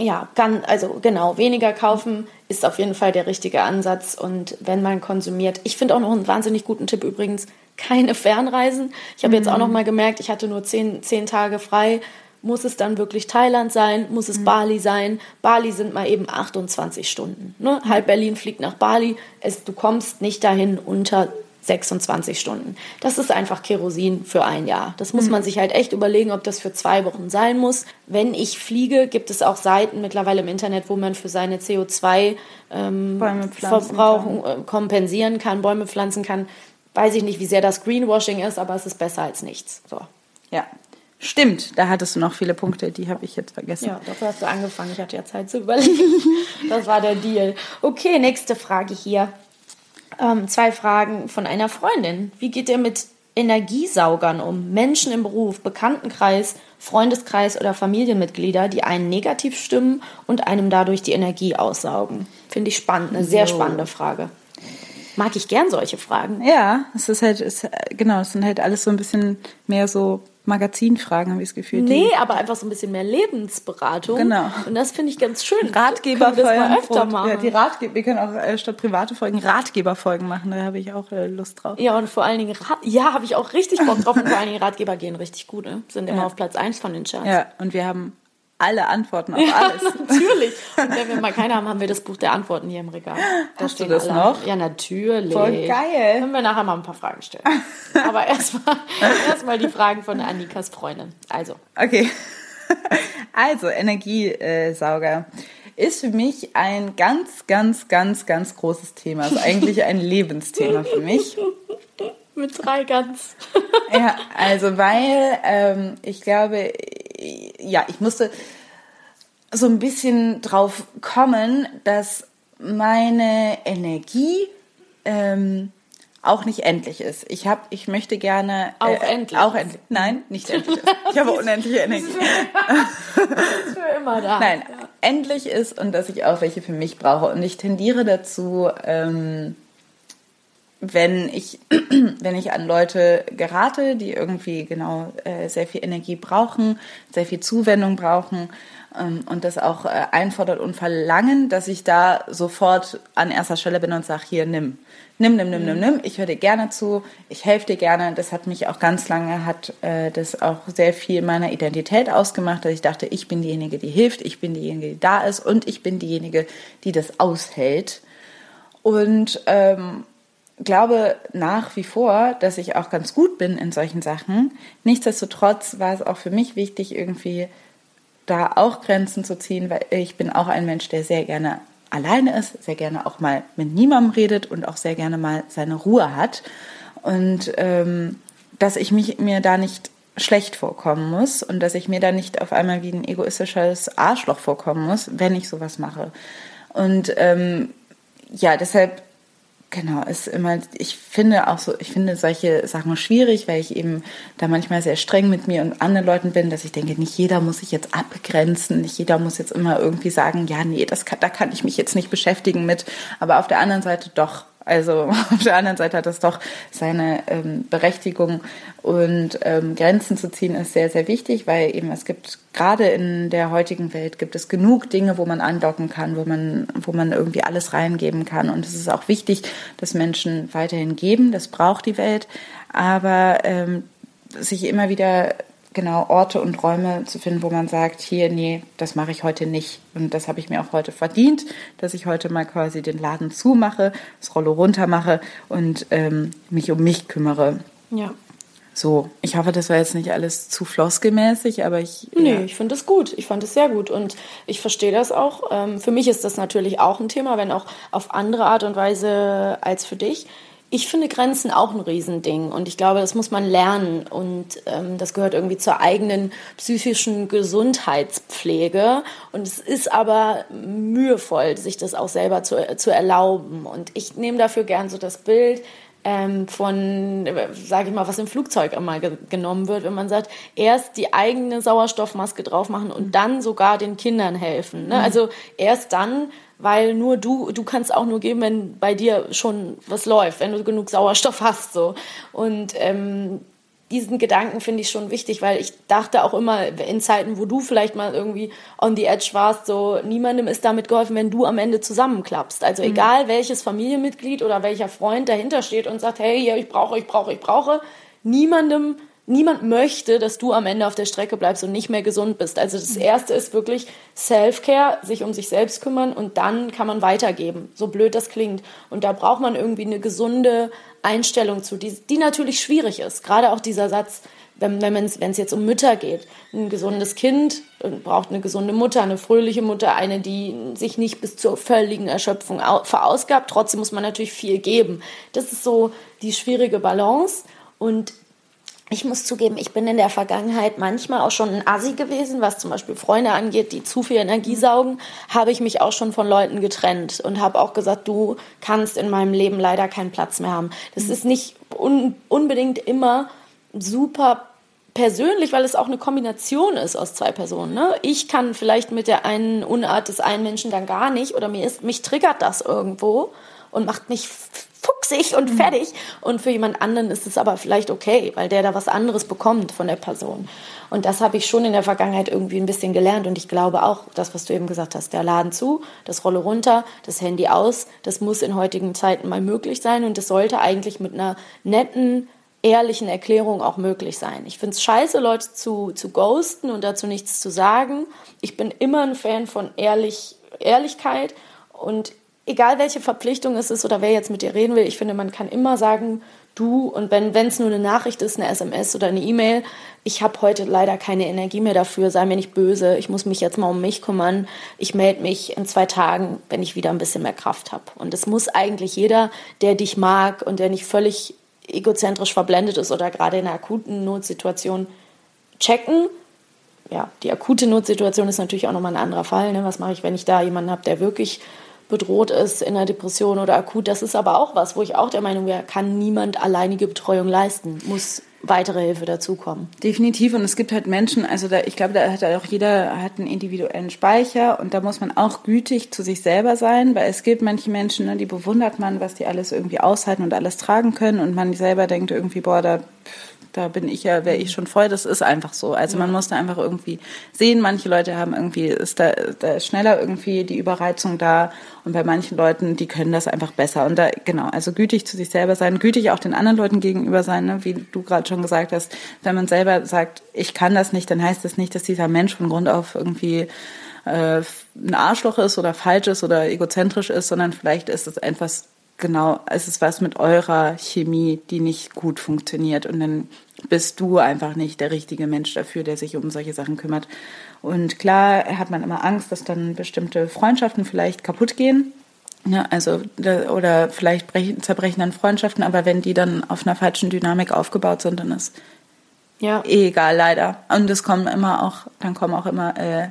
ja, kann, also genau, weniger kaufen ist auf jeden Fall der richtige Ansatz. Und wenn man konsumiert, ich finde auch noch einen wahnsinnig guten Tipp übrigens, keine Fernreisen. Ich habe jetzt auch noch mal gemerkt, ich hatte nur zehn, zehn Tage frei. Muss es dann wirklich Thailand sein? Muss es Bali sein? Bali sind mal eben 28 Stunden. Ne? Halb Berlin fliegt nach Bali. Es, du kommst nicht dahin unter 26 Stunden. Das ist einfach Kerosin für ein Jahr. Das muss man sich halt echt überlegen, ob das für zwei Wochen sein muss. Wenn ich fliege, gibt es auch Seiten mittlerweile im Internet, wo man für seine CO2 ähm, äh, kompensieren kann, Bäume pflanzen kann. Weiß ich nicht, wie sehr das Greenwashing ist, aber es ist besser als nichts. So. Ja. Stimmt, da hattest du noch viele Punkte, die habe ich jetzt vergessen. Ja, dafür hast du angefangen. Ich hatte ja Zeit zu überlegen. Das war der Deal. Okay, nächste Frage hier. Ähm, zwei Fragen von einer Freundin. Wie geht ihr mit Energiesaugern um? Menschen im Beruf, Bekanntenkreis, Freundeskreis oder Familienmitglieder, die einen negativ stimmen und einem dadurch die Energie aussaugen? Finde ich spannend, eine sehr spannende Frage. Mag ich gern solche Fragen. Ja, es ist halt, es, genau, es sind halt alles so ein bisschen mehr so Magazinfragen, habe ich das Gefühl. Nee, aber einfach so ein bisschen mehr Lebensberatung. Genau. Und das finde ich ganz schön. Ratgeber wir das mal öfter Brot. machen. Ja, die Ratgeber, wir können auch äh, statt private Folgen Ratgeberfolgen machen, da habe ich auch äh, Lust drauf. Ja, und vor allen Dingen, Rat ja, habe ich auch richtig Bock drauf. Und vor allen Dingen Ratgeber gehen richtig gut, ne? Sind immer Ja. auf Platz 1 von den Charts. Ja, und wir haben alle Antworten auf alles. natürlich. Und wenn wir mal keine haben, haben wir das Buch der Antworten hier im Regal. Da Hast du das alle. noch? Ja, natürlich. Voll geil. Können wir nachher mal ein paar Fragen stellen. Aber erstmal erst mal die Fragen von Annikas Freundin. Also, Okay. Also, Energiesauger ist für mich ein ganz, ganz, ganz, ganz großes Thema. Ist eigentlich ein Lebensthema für mich. mit drei ganz. Ja, also weil ähm, ich glaube, ja, ich musste so ein bisschen drauf kommen, dass meine Energie ähm, auch nicht endlich ist. Ich habe, ich möchte gerne äh, Auch endlich auch ist. endlich. Nein, nicht endlich. Ist. Ich habe unendliche Energie. Für immer da. Nein, endlich ist und dass ich auch welche für mich brauche. Und ich tendiere dazu, ähm, wenn ich, wenn ich an Leute gerate, die irgendwie genau äh, sehr viel Energie brauchen, sehr viel Zuwendung brauchen ähm, und das auch äh, einfordert und verlangen, dass ich da sofort an erster Stelle bin und sage, hier, nimm. Nimm, nimm, nimm, nimm, nimm. Ich höre dir gerne zu, ich helfe dir gerne. Das hat mich auch ganz lange, hat äh, das auch sehr viel meiner Identität ausgemacht, dass ich dachte, ich bin diejenige, die hilft, ich bin diejenige, die da ist und ich bin diejenige, die das aushält. Und ähm, glaube nach wie vor, dass ich auch ganz gut bin in solchen Sachen. Nichtsdestotrotz war es auch für mich wichtig, irgendwie da auch Grenzen zu ziehen, weil ich bin auch ein Mensch, der sehr gerne alleine ist, sehr gerne auch mal mit niemandem redet und auch sehr gerne mal seine Ruhe hat. Und ähm, dass ich mich, mir da nicht schlecht vorkommen muss und dass ich mir da nicht auf einmal wie ein egoistisches Arschloch vorkommen muss, wenn ich sowas mache. Und ähm, ja, deshalb Genau, ist immer, ich finde auch so, ich finde solche Sachen schwierig, weil ich eben da manchmal sehr streng mit mir und anderen Leuten bin, dass ich denke, nicht jeder muss sich jetzt abgrenzen, nicht jeder muss jetzt immer irgendwie sagen, ja, nee, das kann, da kann ich mich jetzt nicht beschäftigen mit, aber auf der anderen Seite doch. Also auf der anderen Seite hat das doch seine ähm, Berechtigung und ähm, Grenzen zu ziehen ist sehr, sehr wichtig, weil eben es gibt gerade in der heutigen Welt gibt es genug Dinge, wo man andocken kann, wo man, wo man irgendwie alles reingeben kann. Und es ist auch wichtig, dass Menschen weiterhin geben. Das braucht die Welt. Aber ähm, sich immer wieder genau Orte und Räume zu finden, wo man sagt, hier, nee, das mache ich heute nicht. Und das habe ich mir auch heute verdient, dass ich heute mal quasi den Laden zumache, das Rollo runter mache und ähm, mich um mich kümmere. Ja. So, ich hoffe, das war jetzt nicht alles zu floskelmäßig, aber ich. Nee, ja. ich finde es gut. Ich fand es sehr gut und ich verstehe das auch. Ähm, für mich ist das natürlich auch ein Thema, wenn auch auf andere Art und Weise als für dich. Ich finde Grenzen auch ein Riesending und ich glaube, das muss man lernen und ähm, das gehört irgendwie zur eigenen psychischen Gesundheitspflege und es ist aber mühevoll, sich das auch selber zu, zu erlauben und ich nehme dafür gern so das Bild, ähm, von, sage ich mal, was im Flugzeug immer ge genommen wird, wenn man sagt, erst die eigene Sauerstoffmaske drauf machen und dann sogar den Kindern helfen. Ne? Also erst dann, weil nur du, du kannst auch nur geben, wenn bei dir schon was läuft, wenn du genug Sauerstoff hast. So. Und ähm, diesen Gedanken finde ich schon wichtig, weil ich dachte auch immer in Zeiten, wo du vielleicht mal irgendwie on the edge warst, so niemandem ist damit geholfen, wenn du am Ende zusammenklappst. Also egal welches Familienmitglied oder welcher Freund dahinter steht und sagt, hey, ich brauche, ich brauche, ich brauche, niemandem niemand möchte, dass du am Ende auf der Strecke bleibst und nicht mehr gesund bist. Also das erste ist wirklich Self-Care, sich um sich selbst kümmern und dann kann man weitergeben. So blöd das klingt. Und da braucht man irgendwie eine gesunde Einstellung zu, die, die natürlich schwierig ist. Gerade auch dieser Satz, wenn wenn es jetzt um Mütter geht. Ein gesundes Kind braucht eine gesunde Mutter, eine fröhliche Mutter, eine, die sich nicht bis zur völligen Erschöpfung verausgabt. Trotzdem muss man natürlich viel geben. Das ist so die schwierige Balance. Und ich muss zugeben, ich bin in der Vergangenheit manchmal auch schon ein Assi gewesen, was zum Beispiel Freunde angeht, die zu viel Energie saugen, habe ich mich auch schon von Leuten getrennt und habe auch gesagt, du kannst in meinem Leben leider keinen Platz mehr haben. Das ist nicht un unbedingt immer super persönlich, weil es auch eine Kombination ist aus zwei Personen. Ne? Ich kann vielleicht mit der einen Unart des einen Menschen dann gar nicht oder mir ist, mich triggert das irgendwo und macht mich fuchsig und mhm. fertig. Und für jemand anderen ist es aber vielleicht okay, weil der da was anderes bekommt von der Person. Und das habe ich schon in der Vergangenheit irgendwie ein bisschen gelernt. Und ich glaube auch, das, was du eben gesagt hast, der Laden zu, das Rolle runter, das Handy aus, das muss in heutigen Zeiten mal möglich sein. Und das sollte eigentlich mit einer netten, ehrlichen Erklärung auch möglich sein. Ich finde es scheiße, Leute zu, zu ghosten und dazu nichts zu sagen. Ich bin immer ein Fan von ehrlich, Ehrlichkeit und egal welche Verpflichtung es ist oder wer jetzt mit dir reden will, ich finde, man kann immer sagen, du und wenn es nur eine Nachricht ist, eine SMS oder eine E-Mail, ich habe heute leider keine Energie mehr dafür, sei mir nicht böse, ich muss mich jetzt mal um mich kümmern, ich melde mich in zwei Tagen, wenn ich wieder ein bisschen mehr Kraft habe. Und es muss eigentlich jeder, der dich mag und der nicht völlig egozentrisch verblendet ist oder gerade in einer akuten Notsituation checken. Ja, die akute Notsituation ist natürlich auch nochmal ein anderer Fall. Ne? Was mache ich, wenn ich da jemanden habe, der wirklich bedroht ist in einer Depression oder akut. Das ist aber auch was, wo ich auch der Meinung wäre, kann niemand alleinige Betreuung leisten, muss weitere Hilfe dazukommen. Definitiv und es gibt halt Menschen, also da, ich glaube, da hat auch jeder hat einen individuellen Speicher und da muss man auch gütig zu sich selber sein, weil es gibt manche Menschen, ne, die bewundert man, was die alles irgendwie aushalten und alles tragen können und man selber denkt irgendwie, boah, da da bin ich ja, wäre ich schon voll. Das ist einfach so. Also man muss da einfach irgendwie sehen. Manche Leute haben irgendwie, ist da, da ist schneller irgendwie die Überreizung da. Und bei manchen Leuten, die können das einfach besser. Und da, genau, also gütig zu sich selber sein, gütig auch den anderen Leuten gegenüber sein, ne? wie du gerade schon gesagt hast. Wenn man selber sagt, ich kann das nicht, dann heißt das nicht, dass dieser Mensch von Grund auf irgendwie äh, ein Arschloch ist oder falsch ist oder egozentrisch ist, sondern vielleicht ist es etwas genau, es ist was mit eurer Chemie, die nicht gut funktioniert. Und dann bist du einfach nicht der richtige Mensch dafür, der sich um solche Sachen kümmert. Und klar hat man immer Angst, dass dann bestimmte Freundschaften vielleicht kaputt gehen. Ja, also oder vielleicht brechen, zerbrechen dann Freundschaften, aber wenn die dann auf einer falschen Dynamik aufgebaut sind, dann ist ja. eh egal leider. Und es kommen immer auch, dann kommen auch immer äh,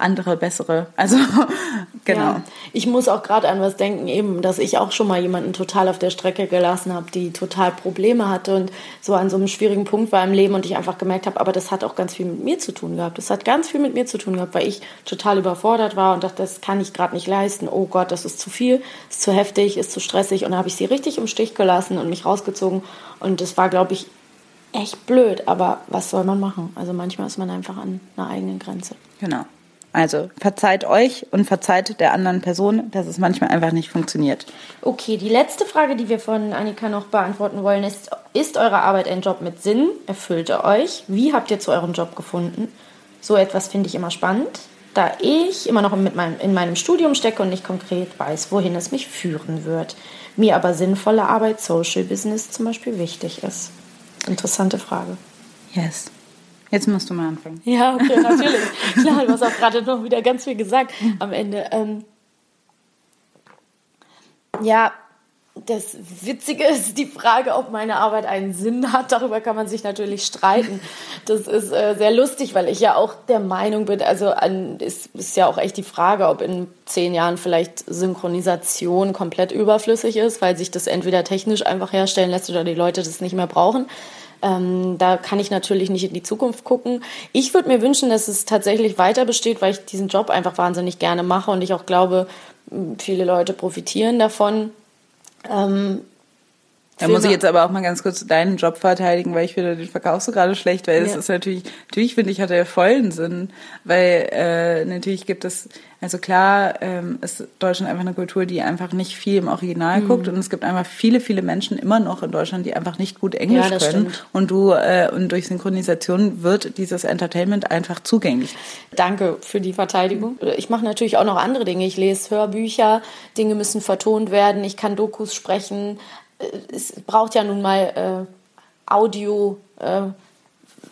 andere bessere. Also genau. Ja, ich muss auch gerade an was denken, eben, dass ich auch schon mal jemanden total auf der Strecke gelassen habe, die total Probleme hatte und so an so einem schwierigen Punkt war im Leben und ich einfach gemerkt habe, aber das hat auch ganz viel mit mir zu tun gehabt. Das hat ganz viel mit mir zu tun gehabt, weil ich total überfordert war und dachte, das kann ich gerade nicht leisten. Oh Gott, das ist zu viel, ist zu heftig, ist zu stressig und dann habe ich sie richtig im Stich gelassen und mich rausgezogen und das war, glaube ich, echt blöd, aber was soll man machen? Also manchmal ist man einfach an einer eigenen Grenze. Genau. Also verzeiht euch und verzeiht der anderen Person, dass es manchmal einfach nicht funktioniert. Okay, die letzte Frage, die wir von Annika noch beantworten wollen, ist, ist eure Arbeit ein Job mit Sinn? Erfüllt er euch? Wie habt ihr zu eurem Job gefunden? So etwas finde ich immer spannend, da ich immer noch mit meinem, in meinem Studium stecke und nicht konkret weiß, wohin es mich führen wird. Mir aber sinnvolle Arbeit, Social Business zum Beispiel wichtig ist. Interessante Frage. Yes. Jetzt musst du mal anfangen. Ja, okay, natürlich. Klar, du hast auch gerade noch wieder ganz viel gesagt am Ende. Ähm, ja, das Witzige ist die Frage, ob meine Arbeit einen Sinn hat. Darüber kann man sich natürlich streiten. Das ist äh, sehr lustig, weil ich ja auch der Meinung bin, also an, ist, ist ja auch echt die Frage, ob in zehn Jahren vielleicht Synchronisation komplett überflüssig ist, weil sich das entweder technisch einfach herstellen lässt oder die Leute das nicht mehr brauchen. Ähm, da kann ich natürlich nicht in die Zukunft gucken. Ich würde mir wünschen, dass es tatsächlich weiter besteht, weil ich diesen Job einfach wahnsinnig gerne mache und ich auch glaube, viele Leute profitieren davon. Ähm, Da muss ich jetzt aber auch mal ganz kurz deinen Job verteidigen, weil ich finde, den verkaufst du gerade schlecht, weil es Ja. ist natürlich, natürlich finde ich, hat er vollen Sinn, weil äh, natürlich gibt es, also klar ähm, ist Deutschland einfach eine Kultur, die einfach nicht viel im Mhm. Original guckt und es gibt einfach viele, viele Menschen immer noch in Deutschland, die einfach nicht gut Englisch Ja, das können stimmt. und du äh, und durch Synchronisation wird dieses Entertainment einfach zugänglich. Danke für die Verteidigung. Ich mache natürlich auch noch andere Dinge. Ich lese Hörbücher, Dinge müssen vertont werden, ich kann Dokus sprechen. Es braucht ja nun mal äh, Audio, äh,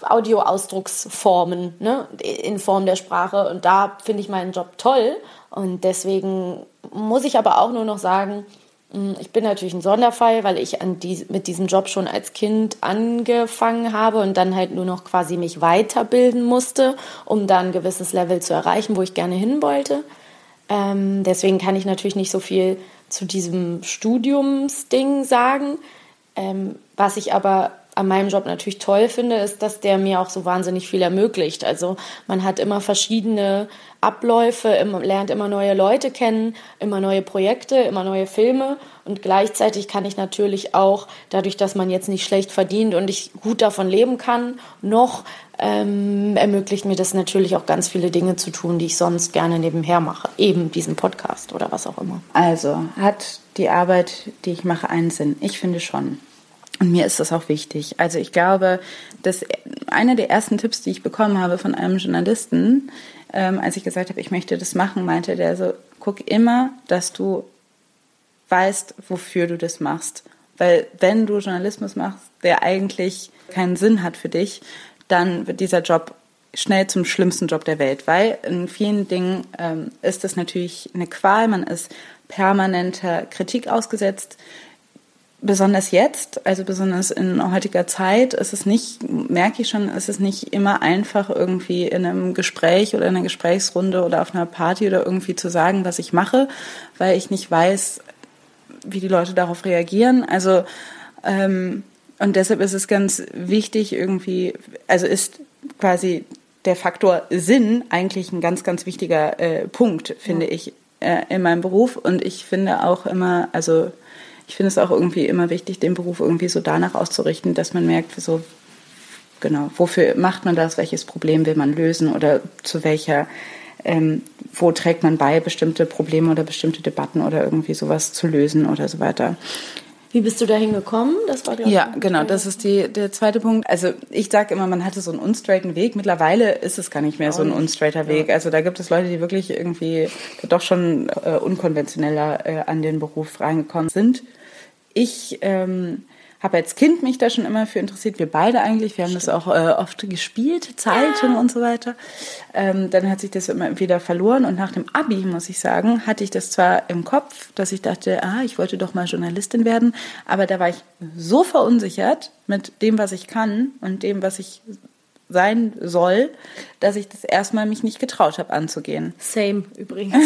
Audioausdrucksformen ne? in Form der Sprache. Und da finde ich meinen Job toll. Und deswegen muss ich aber auch nur noch sagen, mh, ich bin natürlich ein Sonderfall, weil ich die, mit diesem Job schon als Kind angefangen habe und dann halt nur noch quasi mich weiterbilden musste, um dann ein gewisses Level zu erreichen, wo ich gerne hin wollte. Ähm, deswegen kann ich natürlich nicht so viel zu diesem Studiumsding sagen. Ähm, was ich aber an meinem Job natürlich toll finde, ist, dass der mir auch so wahnsinnig viel ermöglicht. Also man hat immer verschiedene Abläufe, immer, lernt immer neue Leute kennen, immer neue Projekte, immer neue Filme und gleichzeitig kann ich natürlich auch, dadurch, dass man jetzt nicht schlecht verdient und ich gut davon leben kann, noch ähm, ermöglicht mir das natürlich auch ganz viele Dinge zu tun, die ich sonst gerne nebenher mache. Eben diesen Podcast oder was auch immer. Also, hat die Arbeit, die ich mache, einen Sinn? Ich finde schon. Und mir ist das auch wichtig. Also ich glaube, dass einer der ersten Tipps, die ich bekommen habe von einem Journalisten, ähm, als ich gesagt habe, ich möchte das machen, meinte der so, guck immer, dass du weißt, wofür du das machst. Weil wenn du Journalismus machst, der eigentlich keinen Sinn hat für dich, dann wird dieser Job schnell zum schlimmsten Job der Welt, weil in vielen Dingen ähm, ist es natürlich eine Qual, man ist permanenter Kritik ausgesetzt. Besonders jetzt, also besonders in heutiger Zeit, ist es nicht, merke ich schon, ist es nicht immer einfach irgendwie in einem Gespräch oder in einer Gesprächsrunde oder auf einer Party oder irgendwie zu sagen, was ich mache, weil ich nicht weiß, wie die Leute darauf reagieren. Also ähm, und deshalb ist es ganz wichtig irgendwie, also ist quasi der Faktor Sinn eigentlich ein ganz, ganz wichtiger äh, Punkt, finde ja. ich, äh, in meinem Beruf. Und ich finde auch immer, also ich finde es auch irgendwie immer wichtig, den Beruf irgendwie so danach auszurichten, dass man merkt, so genau, wofür macht man das, welches Problem will man lösen oder zu welcher ähm, wo trägt man bei, bestimmte Probleme oder bestimmte Debatten oder irgendwie sowas zu lösen oder so weiter. Wie bist du dahin gekommen? Das war ja, genau, das ist die, der zweite Punkt. Also ich sage immer, man hatte so einen unstraighten Weg. Mittlerweile ist es gar nicht mehr so ein unstraighter Weg. Also da gibt es Leute, die wirklich irgendwie doch schon äh, unkonventioneller äh, an den Beruf reingekommen sind. Ich ähm, habe als Kind mich da schon immer für interessiert. Wir beide eigentlich. Wir haben Stimmt. das auch äh, oft gespielt, Zeitung ja. und so weiter. Ähm, dann hat sich das immer wieder verloren. Und nach dem Abi, muss ich sagen, hatte ich das zwar im Kopf, dass ich dachte, ah, ich wollte doch mal Journalistin werden. Aber da war ich so verunsichert mit dem, was ich kann und dem, was ich sein soll, dass ich das erstmal mich nicht getraut habe anzugehen. Same übrigens.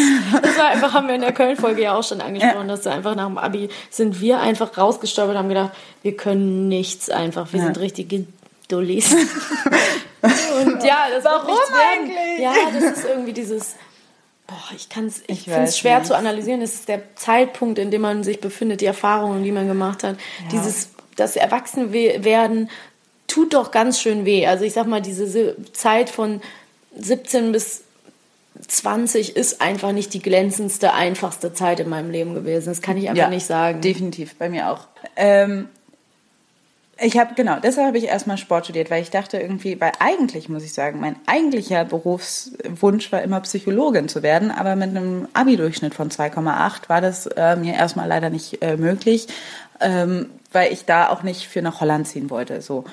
Das war einfach, haben wir in der Köln-Folge ja auch schon angesprochen, ja. dass einfach nach dem Abi sind wir einfach rausgestolpert und haben gedacht, wir können nichts einfach, wir ja. sind richtige Dullis. und ja, das Warum eigentlich? Ja, das ist irgendwie dieses, boah, ich kann es, ich, ich finde es schwer nicht. zu analysieren. Es ist der Zeitpunkt, in dem man sich befindet, die Erfahrungen, die man gemacht hat, ja. dieses, das Erwachsenwerden tut doch ganz schön weh. Also ich sag mal, diese Zeit von 17 bis 20 ist einfach nicht die glänzendste, einfachste Zeit in meinem Leben gewesen. Das kann ich einfach ja, nicht sagen. Definitiv, bei mir auch. Ähm, ich habe, genau, deshalb habe ich erstmal Sport studiert, weil ich dachte irgendwie, weil eigentlich, muss ich sagen, mein eigentlicher Berufswunsch war immer Psychologin zu werden, aber mit einem Abi-Durchschnitt von 2,8 war das äh, mir erstmal leider nicht äh, möglich, ähm, weil ich da auch nicht für nach Holland ziehen wollte, so.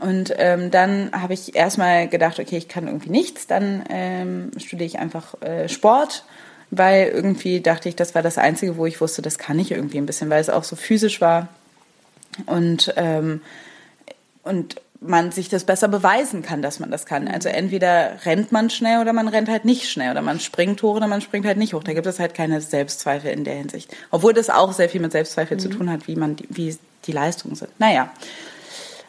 Und ähm, dann habe ich erstmal gedacht, okay, ich kann irgendwie nichts, dann ähm, studiere ich einfach äh, Sport, weil irgendwie dachte ich, das war das Einzige, wo ich wusste, das kann ich irgendwie ein bisschen, weil es auch so physisch war und, ähm, und man sich das besser beweisen kann, dass man das kann. Also entweder rennt man schnell oder man rennt halt nicht schnell oder man springt hoch oder man springt halt nicht hoch. Da gibt es halt keine Selbstzweifel in der Hinsicht. Obwohl das auch sehr viel mit Selbstzweifel mhm. zu tun hat, wie man die, wie die Leistungen sind. Naja.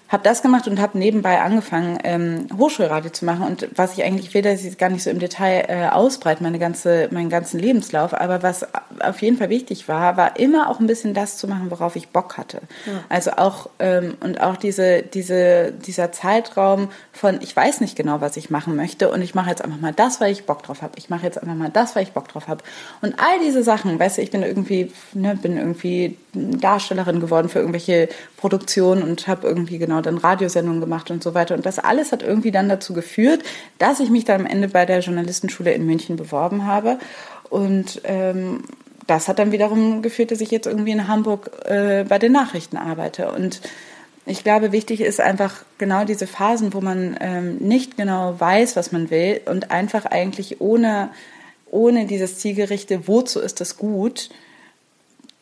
Habe das gemacht und habe nebenbei angefangen, ähm, Hochschulradio zu machen. Und was ich eigentlich will, dass ich gar nicht so im Detail äh, ausbreite, meine ganze, meinen ganzen Lebenslauf. Aber was auf jeden Fall wichtig war, war immer auch ein bisschen das zu machen, worauf ich Bock hatte. Ja. Also auch ähm, und auch diese, diese, dieser Zeitraum von, ich weiß nicht genau, was ich machen möchte und ich mache jetzt einfach mal das, weil ich Bock drauf habe. Ich mache jetzt einfach mal das, weil ich Bock drauf habe. Und all diese Sachen, weißt du, ich bin irgendwie, ne, bin irgendwie Darstellerin geworden für irgendwelche Produktionen und habe irgendwie genau dann Radiosendungen gemacht und so weiter. Und das alles hat irgendwie dann dazu geführt, dass ich mich dann am Ende bei der Journalistenschule in München beworben habe. Und ähm, das hat dann wiederum geführt, dass ich jetzt irgendwie in Hamburg äh, bei den Nachrichten arbeite. Und ich glaube, wichtig ist einfach genau diese Phasen, wo man ähm, nicht genau weiß, was man will und einfach eigentlich ohne, ohne dieses Zielgerichte, wozu ist das gut,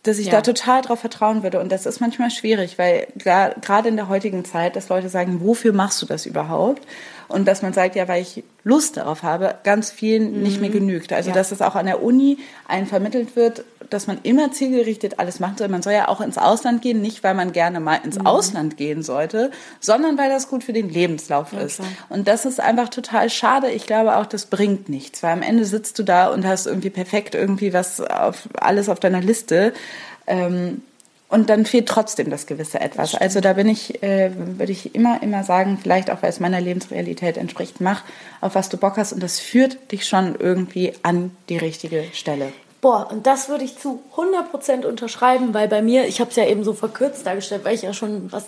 dass ich ja. da total drauf vertrauen würde. Und das ist manchmal schwierig, weil gerade in der heutigen Zeit, dass Leute sagen, wofür machst du das überhaupt? Und dass man sagt, ja, weil ich Lust darauf habe, ganz vielen mhm. nicht mehr genügt. Also, ja. dass es auch an der Uni einen vermittelt wird, dass man immer zielgerichtet alles machen soll. Man soll ja auch ins Ausland gehen, nicht weil man gerne mal ins mhm. Ausland gehen sollte, sondern weil das gut für den Lebenslauf ja, ist. Und das ist einfach total schade. Ich glaube auch, das bringt nichts, weil am Ende sitzt du da und hast irgendwie perfekt irgendwie was auf, alles auf deiner Liste. Ähm, und dann fehlt trotzdem das gewisse Etwas. Also da bin ich, äh, würde ich immer, immer sagen, vielleicht auch weil es meiner Lebensrealität entspricht, mach, auf was du Bock hast und das führt dich schon irgendwie an die richtige Stelle. Boah, und das würde ich zu 100% unterschreiben, weil bei mir, ich habe es ja eben so verkürzt dargestellt, weil ich ja schon was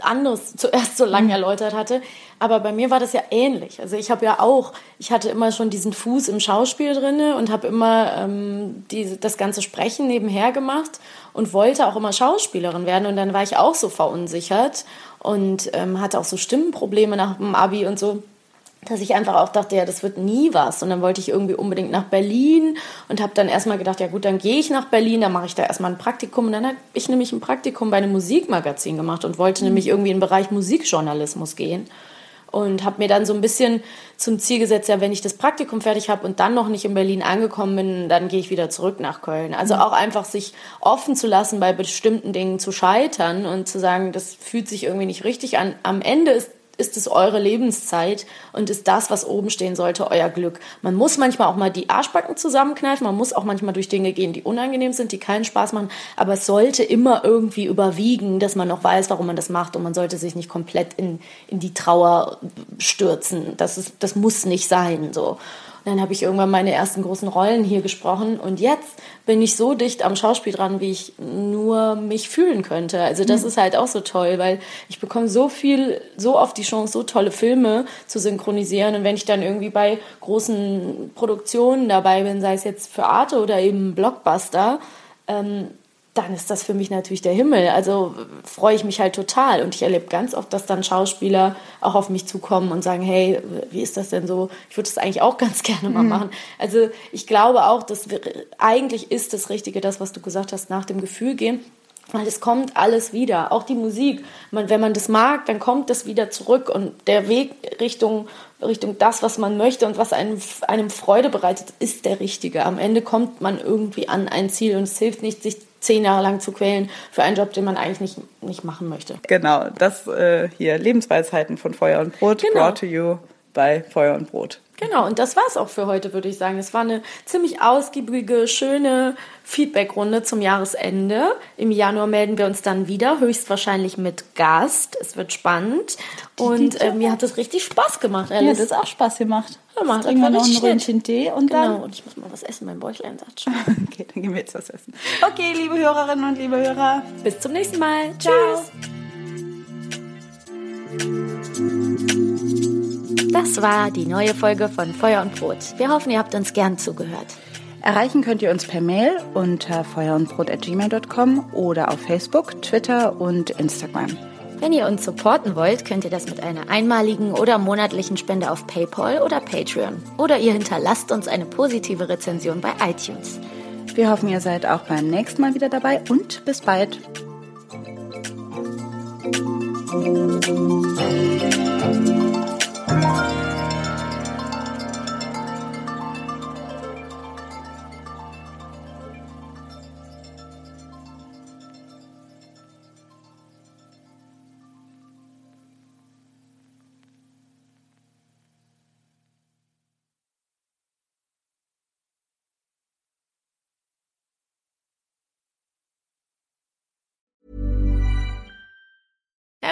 anderes zuerst so lange mhm. erläutert hatte. Aber bei mir war das ja ähnlich. Also ich habe ja auch, ich hatte immer schon diesen Fuß im Schauspiel drinne und habe immer ähm, diese, das ganze Sprechen nebenher gemacht und wollte auch immer Schauspielerin werden. Und dann war ich auch so verunsichert und ähm, hatte auch so Stimmenprobleme nach dem Abi und so dass ich einfach auch dachte, ja, das wird nie was. Und dann wollte ich irgendwie unbedingt nach Berlin und habe dann erstmal gedacht, ja gut, dann gehe ich nach Berlin, dann mache ich da erstmal ein Praktikum. Und dann habe ich nämlich ein Praktikum bei einem Musikmagazin gemacht und wollte mhm. nämlich irgendwie in den Bereich Musikjournalismus gehen. Und habe mir dann so ein bisschen zum Ziel gesetzt, ja, wenn ich das Praktikum fertig habe und dann noch nicht in Berlin angekommen bin, dann gehe ich wieder zurück nach Köln. Also mhm. auch einfach sich offen zu lassen, bei bestimmten Dingen zu scheitern und zu sagen, das fühlt sich irgendwie nicht richtig an. Am Ende ist ist es eure Lebenszeit und ist das, was oben stehen sollte, euer Glück. Man muss manchmal auch mal die Arschbacken zusammenkneifen, man muss auch manchmal durch Dinge gehen, die unangenehm sind, die keinen Spaß machen, aber es sollte immer irgendwie überwiegen, dass man noch weiß, warum man das macht und man sollte sich nicht komplett in, in die Trauer stürzen. Das, ist, das muss nicht sein, so dann habe ich irgendwann meine ersten großen Rollen hier gesprochen und jetzt bin ich so dicht am Schauspiel dran, wie ich nur mich fühlen könnte. Also das mhm. ist halt auch so toll, weil ich bekomme so viel, so oft die Chance, so tolle Filme zu synchronisieren und wenn ich dann irgendwie bei großen Produktionen dabei bin, sei es jetzt für Arte oder eben Blockbuster, ähm, dann ist das für mich natürlich der Himmel. Also freue ich mich halt total. Und ich erlebe ganz oft, dass dann Schauspieler auch auf mich zukommen und sagen, hey, wie ist das denn so? Ich würde das eigentlich auch ganz gerne mal mhm. machen. Also ich glaube auch, dass wir, eigentlich ist das Richtige, das, was du gesagt hast, nach dem Gefühl gehen. Weil es kommt alles wieder, auch die Musik. Man, wenn man das mag, dann kommt das wieder zurück und der Weg Richtung, Richtung das, was man möchte und was einem, einem Freude bereitet, ist der richtige. Am Ende kommt man irgendwie an ein Ziel und es hilft nicht, sich zehn Jahre lang zu quälen für einen Job, den man eigentlich nicht, nicht machen möchte. Genau, das äh, hier Lebensweisheiten von Feuer und Brot genau. brought to you bei Feuer und Brot. Genau, und das war es auch für heute, würde ich sagen. Es war eine ziemlich ausgiebige, schöne Feedbackrunde zum Jahresende. Im Januar melden wir uns dann wieder, höchstwahrscheinlich mit Gast. Es wird spannend. Und äh, mir hat es richtig Spaß gemacht, Alice. Mir hat es auch Spaß gemacht. Ja, macht trinken wir noch ein Röntchen Tee und genau, dann... und ich muss mal was essen, mein Bäuchlein sagt schon. okay, dann gehen wir jetzt was essen. Okay, liebe Hörerinnen und liebe Hörer. Bis zum nächsten Mal. Ciao. Das war die neue Folge von Feuer und Brot. Wir hoffen, ihr habt uns gern zugehört. Erreichen könnt ihr uns per Mail unter feuerundbrot.gmail.com oder auf Facebook, Twitter und Instagram. Wenn ihr uns supporten wollt, könnt ihr das mit einer einmaligen oder monatlichen Spende auf PayPal oder Patreon. Oder ihr hinterlasst uns eine positive Rezension bei iTunes. Wir hoffen, ihr seid auch beim nächsten Mal wieder dabei und bis bald. Thank you.